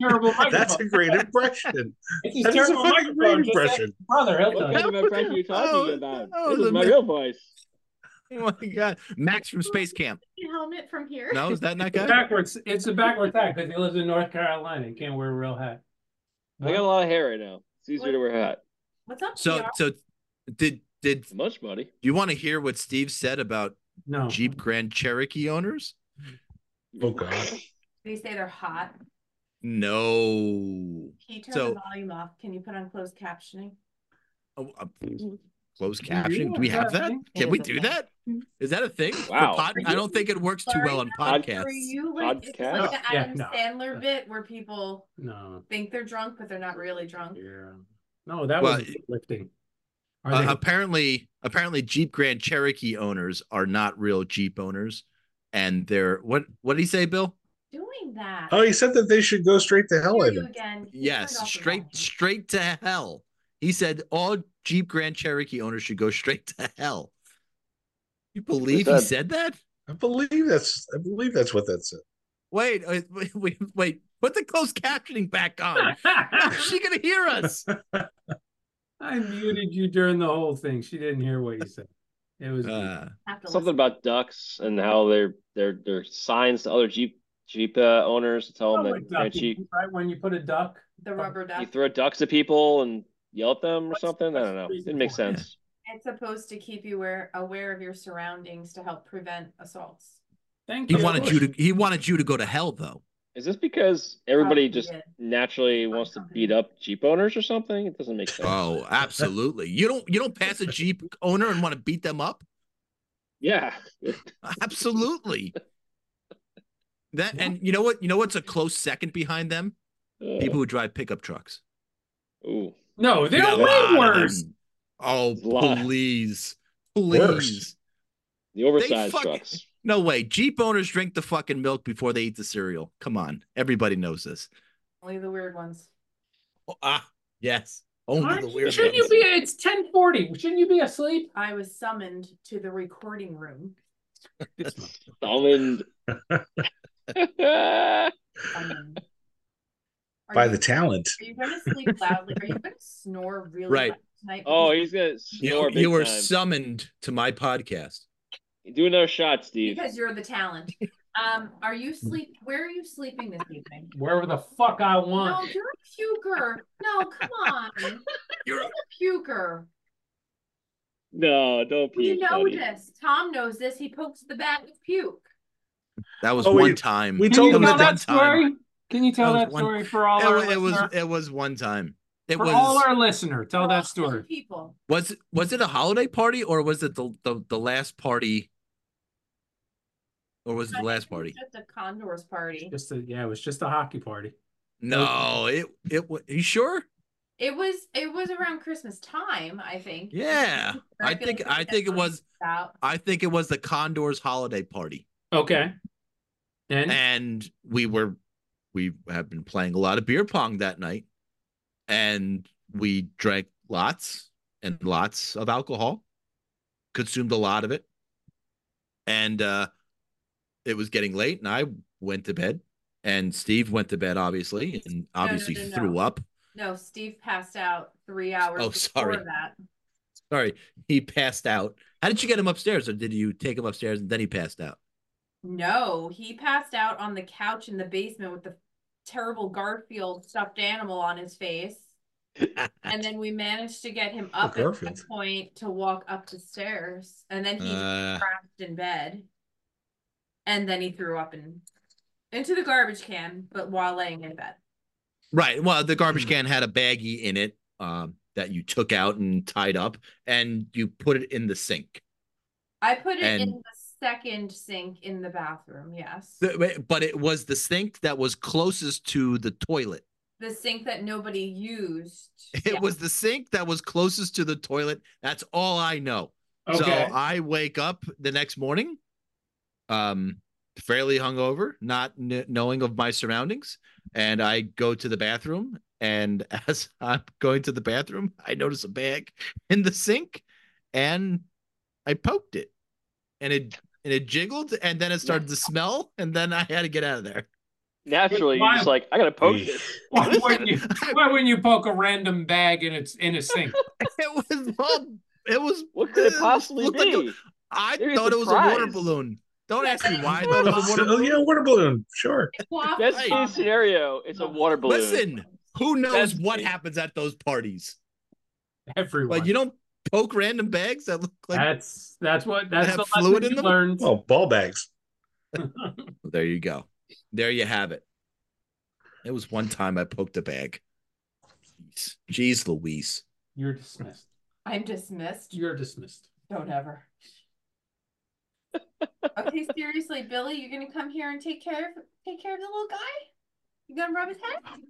Terrible That's a great impression. It's That is a fucking great impression. Brother, he'll What kind of oh, impression are you talking Oh, about? oh, this is my real voice. Oh my god, Max from Space Camp. helmet from here. No, is that not It's backwards. It's a backwards hat because he lives in North Carolina. He can't wear a real hat. I got a lot of hair right now. It's easier to wear a hat. What's up, So PR? so did did Much money. do you want to hear what Steve said about No. Jeep Grand Cherokee owners? Mm-hmm. Oh God. They say they're hot. No. Can you turn So- the volume off? Can you put on closed captioning? Oh, uh, closed captioning. Do we have that a that? thing? Can we do that? Is that a thing? Wow. pod- I don't think it works too well on Pod- podcasts. For you, like it's Podcast? like the Yeah, Adam no. Sandler bit where people No. think they're drunk, but they're not really drunk. Yeah. No, that Well, was lifting. Uh, they- apparently, apparently, Jeep Grand Cherokee owners are not real Jeep owners, and they're what? What did he say, Bill? Doing that. Oh, he said that they should go straight to hell. I Hear you think. again. Can you turn Yes, straight volume? straight to hell. He said all Jeep Grand Cherokee owners should go straight to hell. You believe he said- said that? I believe that's. I believe that's what that said. Wait, uh, wait, wait, wait. Put the closed captioning back on. How's she gonna hear us? I muted you during the whole thing. She didn't hear what you said. It was Uh, Something about ducks and how they're they're they're signs to other Jeep Jeep uh, owners to tell them like that Grand ducking, Jeep right when you put a duck. the rubber duck, you throw ducks at people and yell at them or What's- something. I don't know. It Didn't make sense. It's supposed to keep you aware, aware of your surroundings to help prevent assaults. Thank he you. wanted you to. He wanted you to go to hell, though. Is this because everybody Probably just did. naturally wants to beat up Jeep owners or something? It doesn't make sense. Oh, absolutely. You don't. You don't pass a Jeep owner and want to beat them up. Yeah. Absolutely. That and you know what? You know what's a close second behind them? Uh, People who drive pickup trucks. Ooh. No, they're got way worse. Oh, Lot. please, Worse. please. The oversized fucking- trucks. No way. Jeep owners drink the fucking milk before they eat the cereal. Come on, everybody knows this. Only the weird ones. Oh, ah, yes. Only Aren't the weird shouldn't you be? It's ten forty. Shouldn't you be asleep? I was summoned to the recording room. Summoned. Summoned. Are By you- the talent. Are you going to sleep loudly? Are you going to snore really Right. loud tonight? oh, he's gonna You, snore big you were time. summoned to my podcast. Do another shot, Steve. because you're the talent. Um, are you sleep? Where are you sleeping this evening? Wherever the fuck I want. No, you're a puker. No, come on. You're You're a puker. No, don't We puke, know buddy. this. Tom knows this. He pokes the bag with puke. That was Oh, one we- time. we told you him tell that that one time. story? Can you tell That that one- story for all It, our wa- it was it was one time. It for was all our listener. Tell We're that story. People. was was it a holiday party or was it the the, the last party or was it the last think it was party? Just a Condors party. Just a, yeah, it was just a hockey party. No, it it wa- you sure? It was. It was around Christmas time. I think. Yeah. I feel think like I think it was Out. I think it was the Condors holiday party. Okay. And And we were we have been playing a lot of beer pong that night. And we drank lots and lots of alcohol. Consumed a lot of it. And uh it was getting late and I went to bed. And Steve went to bed, obviously, and obviously no, no. threw up. No, Steve passed out three hours Oh, before sorry. that. Sorry, he passed out. How did you get him upstairs, or did you take him upstairs and then he passed out? No, he passed out on the couch in the basement with the terrible Garfield stuffed animal on his face. And then we managed to get him up at Garfield. that point to walk up the stairs. And then he Uh. crashed in bed. And then he threw up in, into the garbage can, but while laying in bed. Right. Well, the garbage can had a baggie in it um, that you took out and tied up, and you put it in the sink. I put it in the second sink in the bathroom, yes. The- But it was the sink that was closest to the toilet. The sink that nobody used. It Yeah. was the sink that was closest to the toilet. That's all I know. So I wake up the next morning, um, fairly hungover, not kn- knowing of my surroundings, and I go to the bathroom. And as I'm going to the bathroom, I notice a bag in the sink, and I poked it, and it and it jiggled, and then it started to smell, and then I had to get out of there. Naturally, Why- you're just like, I gotta poke Eesh. this. Why wouldn't you? Why wouldn't you poke a random bag in its in a sink? It was well, it was. What could it possibly looked like a- be? I thought it a was a water balloon. Don't ask me why I thought it was a water Oh, balloon. yeah, water balloon. Sure. Best Hey. case scenario, it's a water balloon. Listen, who knows That's- what happens at those parties? Everyone. Like you don't poke random bags that look like. that's that's what that's have the fluid lesson in you them? learned. Oh, ball bags. There you go. There you have it. It was one time I poked a bag. Jeez, Jeez Louise. You're dismissed. I'm dismissed. You're dismissed. Don't ever. okay, seriously, Billy, you're gonna come here and take care of take care of the little guy? You gonna rub his head?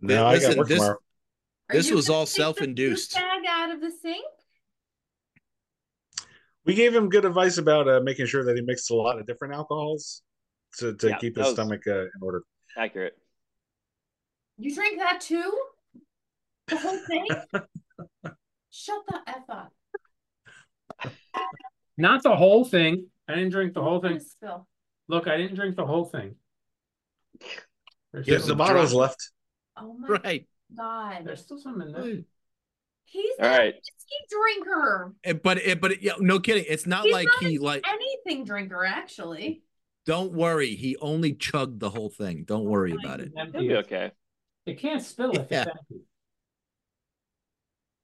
No, I got work this- tomorrow. Are This you was all take self-induced. juice Bag out of the sink. We gave him good advice about uh, making sure that he mixed a lot of different alcohols to, to Yeah, keep his stomach uh, in order. Accurate. You drink that too? The whole thing? Shut the f up. Not the whole thing. I didn't drink the whole thing. a spill. Look, I didn't drink the whole thing. There's Yeah, still the bottle's left. Oh my Right. god. There's still some in there. He's All not right. a whiskey drinker. And- But it, but it, yeah, no kidding. It's not He's like not he like. Anything drinker, actually. Don't worry. He only chugged the whole thing. Don't worry about it. It'll Empty. be okay. It can't spill if Yeah. it's empty.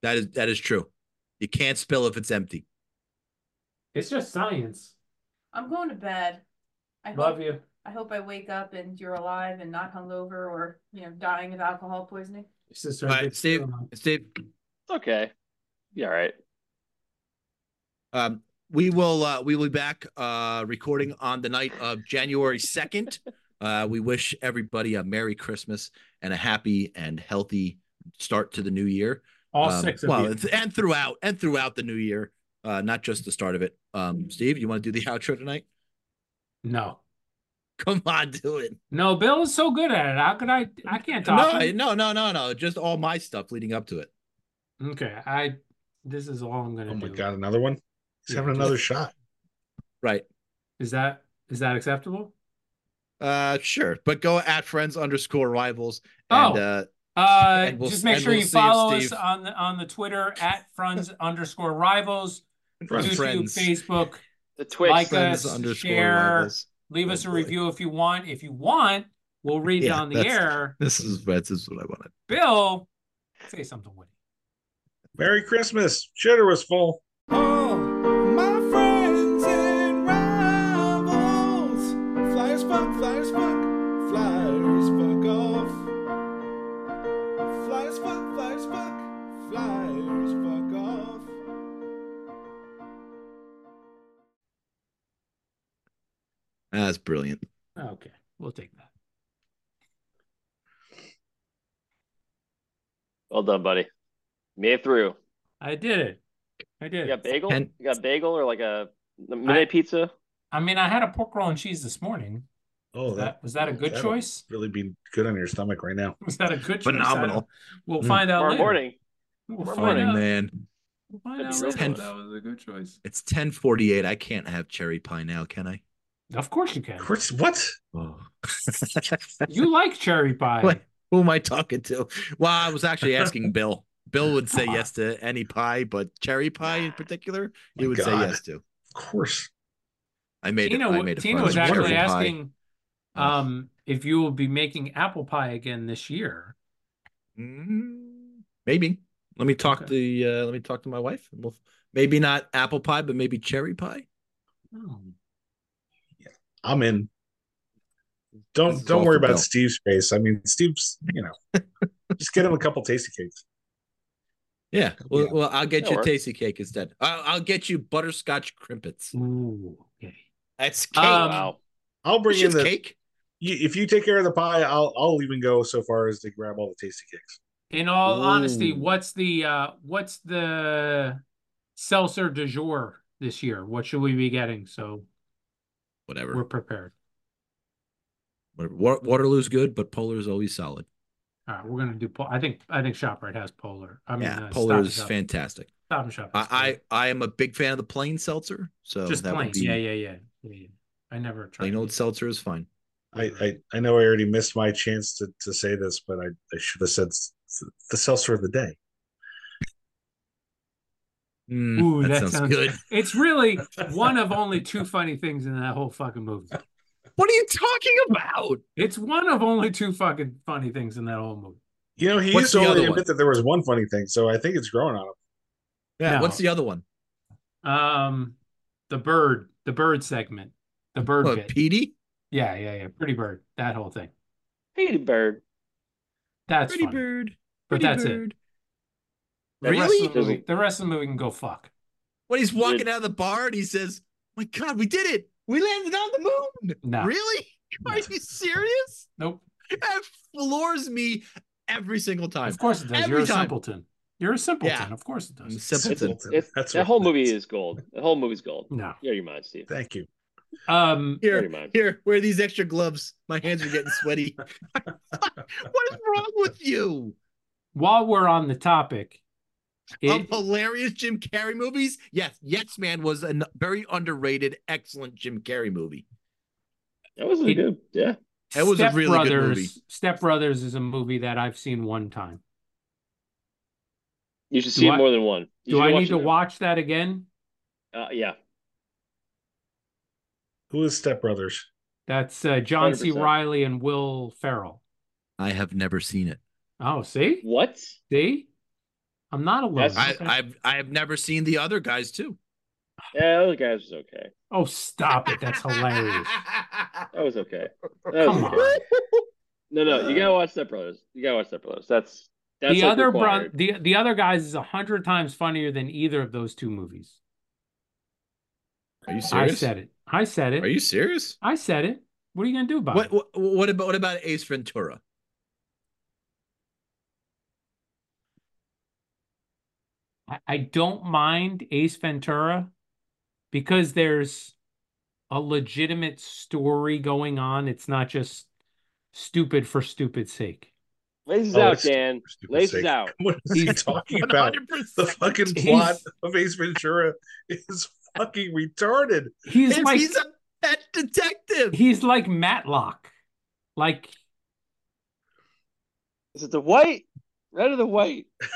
That is that is true. You can't spill if it's empty. It's just science. I'm going to bed. I hope, Love you. I hope I wake up and you're alive and not hungover or you know dying of alcohol poisoning. This is All right, Steve. Steve. It's okay. Be all right. Um, we will uh, we will be back uh, recording on the night of January second. Uh, we wish everybody a Merry Christmas and a happy and healthy start to the new year. All Um, six of well, you. and throughout and throughout the new year, uh, not just the start of it. Um, Steve, you want to do the outro tonight? No. Come on, do it. No, Bill is so good at it. How could I? I can't talk. No, talk. no, no, no, no. Just all my stuff leading up to it. Okay, I. This is all I'm gonna do. Oh my do. god, another one. He's having another shot. Right. Is that is that acceptable? Uh, sure. But go at friends underscore rivals. And, Oh. uh, Uh, we'll- just make sure we'll you follow us on the on the Twitter at friends underscore rivals, Friends. YouTube, friends. Facebook. The Twix. Like friends us, underscore share, rivals. Leave Oh, us a boy. review if you want. If you want, we'll read it on the air. This is this is what I wanted. Bill, say something witty. Merry Christmas. Shitter was full. Oh, my friends and rivals. Flyers fuck, flyers fuck, flyers fuck off. Flyers fuck, flyers fuck, flyers fuck off. That's brilliant. Okay, we'll take that. Well done, buddy. Made it through. I did it. I did. You got bagel? Ten- You got bagel or like a, a midnight pizza? I mean, I had a pork roll and cheese this morning. Oh, Was that was that a good choice? Really be good on your stomach right now. Was that a good choice? Phenomenal. We'll Mm. find out Tomorrow later. morning. We'll Tomorrow find morning, out. Man, We'll find Could out ten- That was a good choice. it's ten forty eight. I can't have cherry pie now, can I? Of course you can. Of course, what? Oh. You like cherry pie. What? Who am I talking to? Well, I was actually asking Bill. Bill would say yes to any pie, but cherry pie in particular, he My would say yes to. Of course. I made Tina, it. I made a Tina was actually asking um, if you will be making apple pie again this year. Mm, maybe. Let me talk Okay. to uh, let me talk to my wife. and We'll, maybe not apple pie, but maybe cherry pie. Oh. I'm in. Don't is don't worry about Steve's face. I mean, Steve's, you know, just get him a couple Tastykakes. Yeah. Well, Yeah. well I'll get That'll you work. Tastykake instead. I'll, I'll get you butterscotch Krimpets. Ooh, okay. That's cake. Um, wow. I'll bring It's in the cake. you, if you take care of the pie, I'll I'll even go so far as to grab all the Tastykakes. In all honesty, what's the uh, what's the seltzer du jour this year? What should we be getting? So Whatever. we're prepared. Waterloo's good, but Polar is always solid. All right, we're gonna do. Pol- I think I think Shoprite has Polar. I mean, yeah, uh, Polar Stop is Shop- fantastic. Stop and Shop. I. I I am a big fan of the plain seltzer. So just that plain. would be Yeah, yeah, yeah, yeah, yeah. I never tried. plain it. old seltzer is fine. I, I I know I already missed my chance to, to say this, but I, I should have said the seltzer of the day. Mm, Ooh, that, that sounds, sounds- good. It's really one of only two funny things in that whole fucking movie. What are you talking about? It's one of only two fucking funny things in that whole movie. You know, he What's used to only other admit one? that there was one funny thing, so I think it's growing on him. Yeah. No. What's the other one? Um, the bird, the bird segment, the bird What, bit. Petey? Yeah, yeah, yeah. Pretty bird. That whole thing. Petey Bird. That's Pretty funny. bird. But Pretty that's it. The rest Really? of the movie, the rest of the movie can go fuck. When he's walking out of the bar and he says, "My God, we did it! We landed on the moon!" No. Really? Are you serious? Nope. That floors me every single time. Of course it does. Every You're a time. simpleton. You're a simpleton. Yeah. Of course it I'm does. simpleton. It's, it's, That's that what whole movie is. is gold. The whole movie's gold. No. Yeah, your mind, Steve. Thank you. Um, Here, much. here, wear these extra gloves. My hands are getting sweaty. what is wrong with you? while we're on the topic, Of hilarious Jim Carrey movies? Yes, Yes Man was a very underrated, excellent Jim Carrey movie. That was It- good. Yeah. That was a Step really good movie. Step Brothers is a movie that I've seen one time. You should Do see I- it more than one. You Do I need to it. watch that again? Uh, yeah. Who is Step Brothers? That's uh, John C. 100%. Reilly and Will Ferrell. I have never seen it. Oh, see, What? see, I'm not alone. That's- I, Okay. I've I've never seen the other guys too. Yeah, the other guy was okay. Oh, stop it! That's hilarious. That was okay. That was Come okay. on. No, no, you gotta watch Step Brothers. You gotta watch Step Brothers. That's that's the like other bro- the the other guys is a hundred times funnier than either of those two movies. Are you serious? I said it. I said it. Are you serious? I said it. What are you gonna do about What, it? what what about what about Ace Ventura? I, I don't mind Ace Ventura because there's a legitimate story going on. It's not just stupid for stupid sake. Laces Oh, out, Dan. for stupid Laces sake. out. What is he He's talking about? 100%. The fucking He's- plot of Ace Ventura is fucking retarded. He's It's- like he's a pet detective. he's like Matlock. Like Is it the white? Red or the white?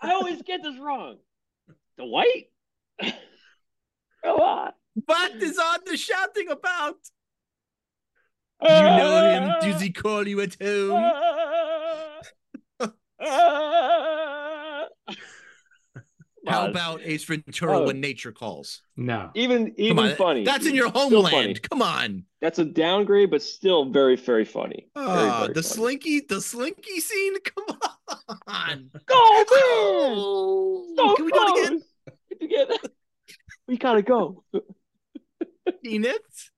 I always get this wrong. The white? Come on. What is on the shouting about? Do you know him? Does he call you at home? How about Ace Ventura Oh. when nature calls? no. even Come even on, funny? That's in your homeland. Come on. That's a downgrade, but still very very funny. Very, Ah, very the funny. slinky, the slinky scene. Come on. Go Oh, man! So can we do it again? close. Get together. We gotta go. Peanuts.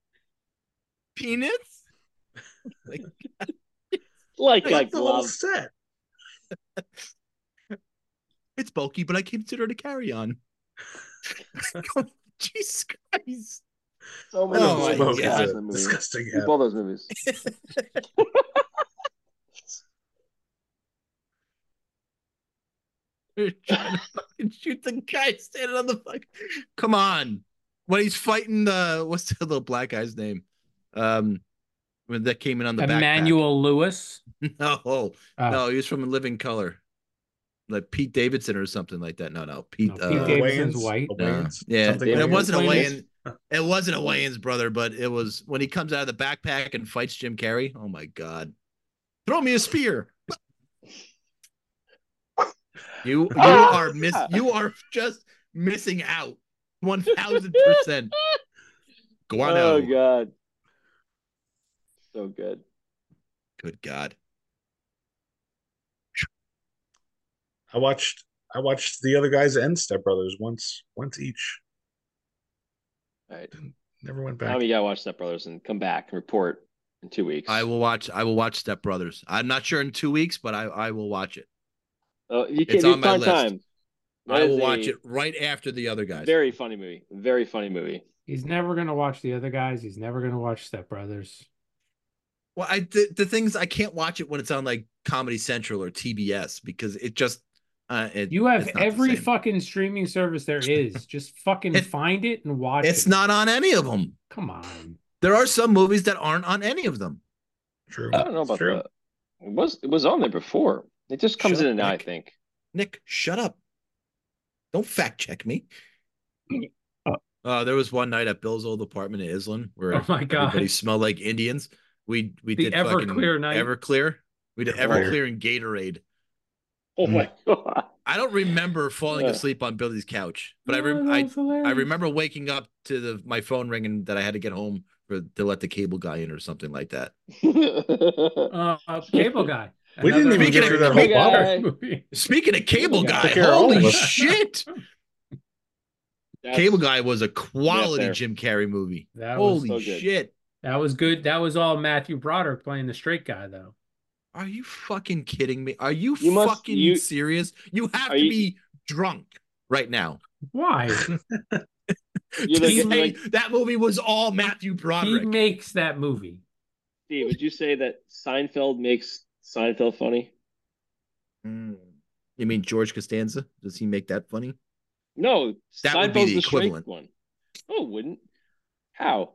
Peanuts. Like, Like Like like the whole set. it's bulky, but I consider it a carry on. Jesus Christ. So many Oh, white my God. in the movie. Disgusting. Keep habit. all those movies. Trying to fucking shoot the guy standing on the fuck. Come on. When he's fighting the what's the little black guy's name? Um when that came in on the backpack. Emmanuel Lewis. No, Oh. no, he was from Living Color. Like Pete Davidson or something like that. No, no. Pete, No, Pete uh, Davidson's white. No. Yeah, Something it wasn't a Wayans? Wayans. It wasn't a Wayans brother, but it was when he comes out of the backpack and fights Jim Carrey. Oh my god! Throw me a spear. You you oh, are miss you are just missing out. One thousand percent. Go on oh, out. Oh god. So good. Good God. I watched I watched the other guys and Step Brothers once once each. All right. Never went back. Now you gotta watch Step Brothers and come back and report in two weeks. I will watch I will watch Step Brothers. I'm not sure in two weeks, but I, I will watch it. Oh, you It's can't on do my list. time. I will watch it right after the other guys. Very funny movie. Very funny movie. He's never gonna watch the other guys. He's never gonna watch Step Brothers. Well, I the, the things I can't watch it when it's on like Comedy Central or TBS because it just uh it, You have it's not the every fucking streaming service there is. Just fucking It- find it and watch It's it. It's not on any of them. Come on. There are some movies that aren't on any of them. True. I don't know about that. It was it was on there before. It just comes Shut in and out, I think. Nick, shut up. Don't fact check me. Uh, there was one night at Bill's old apartment in Island where Oh my God. everybody smelled like Indians. We we The did fucking Everclear night. Everclear. We did Everclear. Everclear and Gatorade. Oh my god. I don't remember falling asleep on Billy's couch, but I Oh, I that's hilarious. I remember waking up to the my phone ringing that I had to get home for to let the cable guy in or something like that. Uh, uh, Cable Guy. We didn't even get Speaking through that whole bottle. guy. movie. Speaking of cable Cable Guy. guy, Took care of all holy shit! That's- Cable guy was a quality. Jim Carrey movie. That was Holy so shit! that was good. That was all Matthew Broderick playing the straight guy though. Are you fucking kidding me? Are you, You must- fucking you- serious? You have to you- be drunk right now. Why? You're say like- that movie was all Matthew he Broderick. makes that movie. Steve, would you say that Seinfeld makes Seinfeld funny? Mm. You mean George Costanza? Does he make that funny? No, That would be Seinfeld's the equivalent. one. No, it wouldn't. How?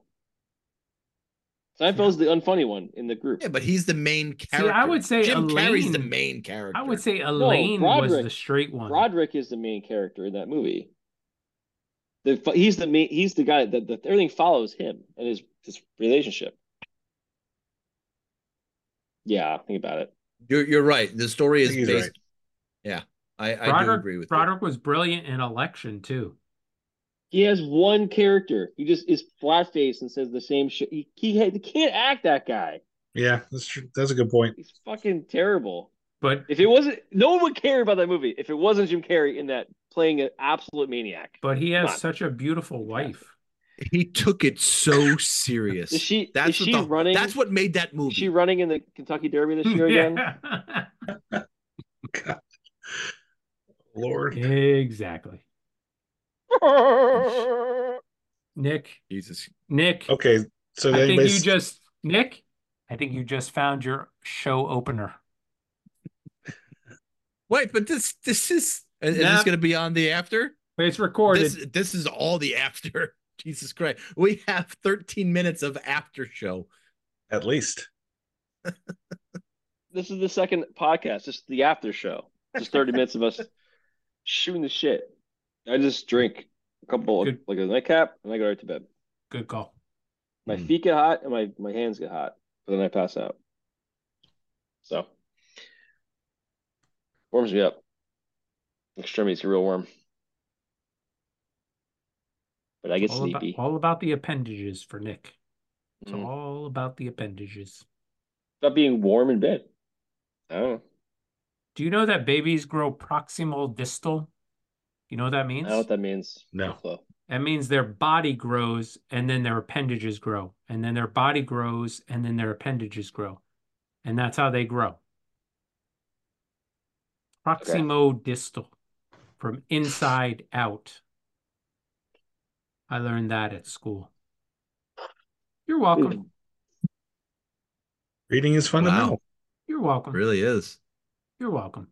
Seinfeld's the unfunny one in the group. Yeah, but he's the main See, character. I would say Jim Carrey's the main character. I would say Elaine was Broderick. the straight one. Broderick is the main character in that movie. The he's the main he's the guy that, that everything follows him and his his relationship. Yeah, think about it. you're you're right. The story is based. right. Yeah, I, I do agree with Broderick was brilliant in Election too. He has one character. He just is flat faced and says the same shit. He, he, he can't act that guy. Yeah, that's true. That's a good point. He's fucking terrible. But If it wasn't, no one would care about that movie if it wasn't Jim Carrey in that playing an absolute maniac. but he has such a beautiful wife. You. He took it so serious. Is she? that's is what she the- running? That's what made that movie. Is she running in the Kentucky Derby this year again? Yeah. Lord. exactly. Nick, Jesus. Nick, Okay, so I think you just Nick, I think you just found your show opener. Wait, but this this is is Nah. this going to be on the after? It's recorded. This this is all the after. Jesus Christ, we have 13 minutes of after show. at least. this is the second podcast. Just the after show. Just thirty minutes of us shooting the shit. I just drink a couple Good. like a nightcap and I go right to bed. Good call. My Mm. feet get hot and my my hands get hot, but then I pass out. So warms me up. Extremities are real warm. But I get all, about, all about the appendages for Nick. It's Mm. all about the appendages. About being warm in bed. Oh. don't know. Do you know that babies grow proximal distal? You know what that means? don't know what that means. No. Flo. That means their body grows and then their appendages grow. And then their body grows and then their appendages grow. And that's how they grow. Proximodistal from inside out. I learned that at school. You're welcome. Reading is Wow. fundamental. You're welcome. Really is. You're welcome.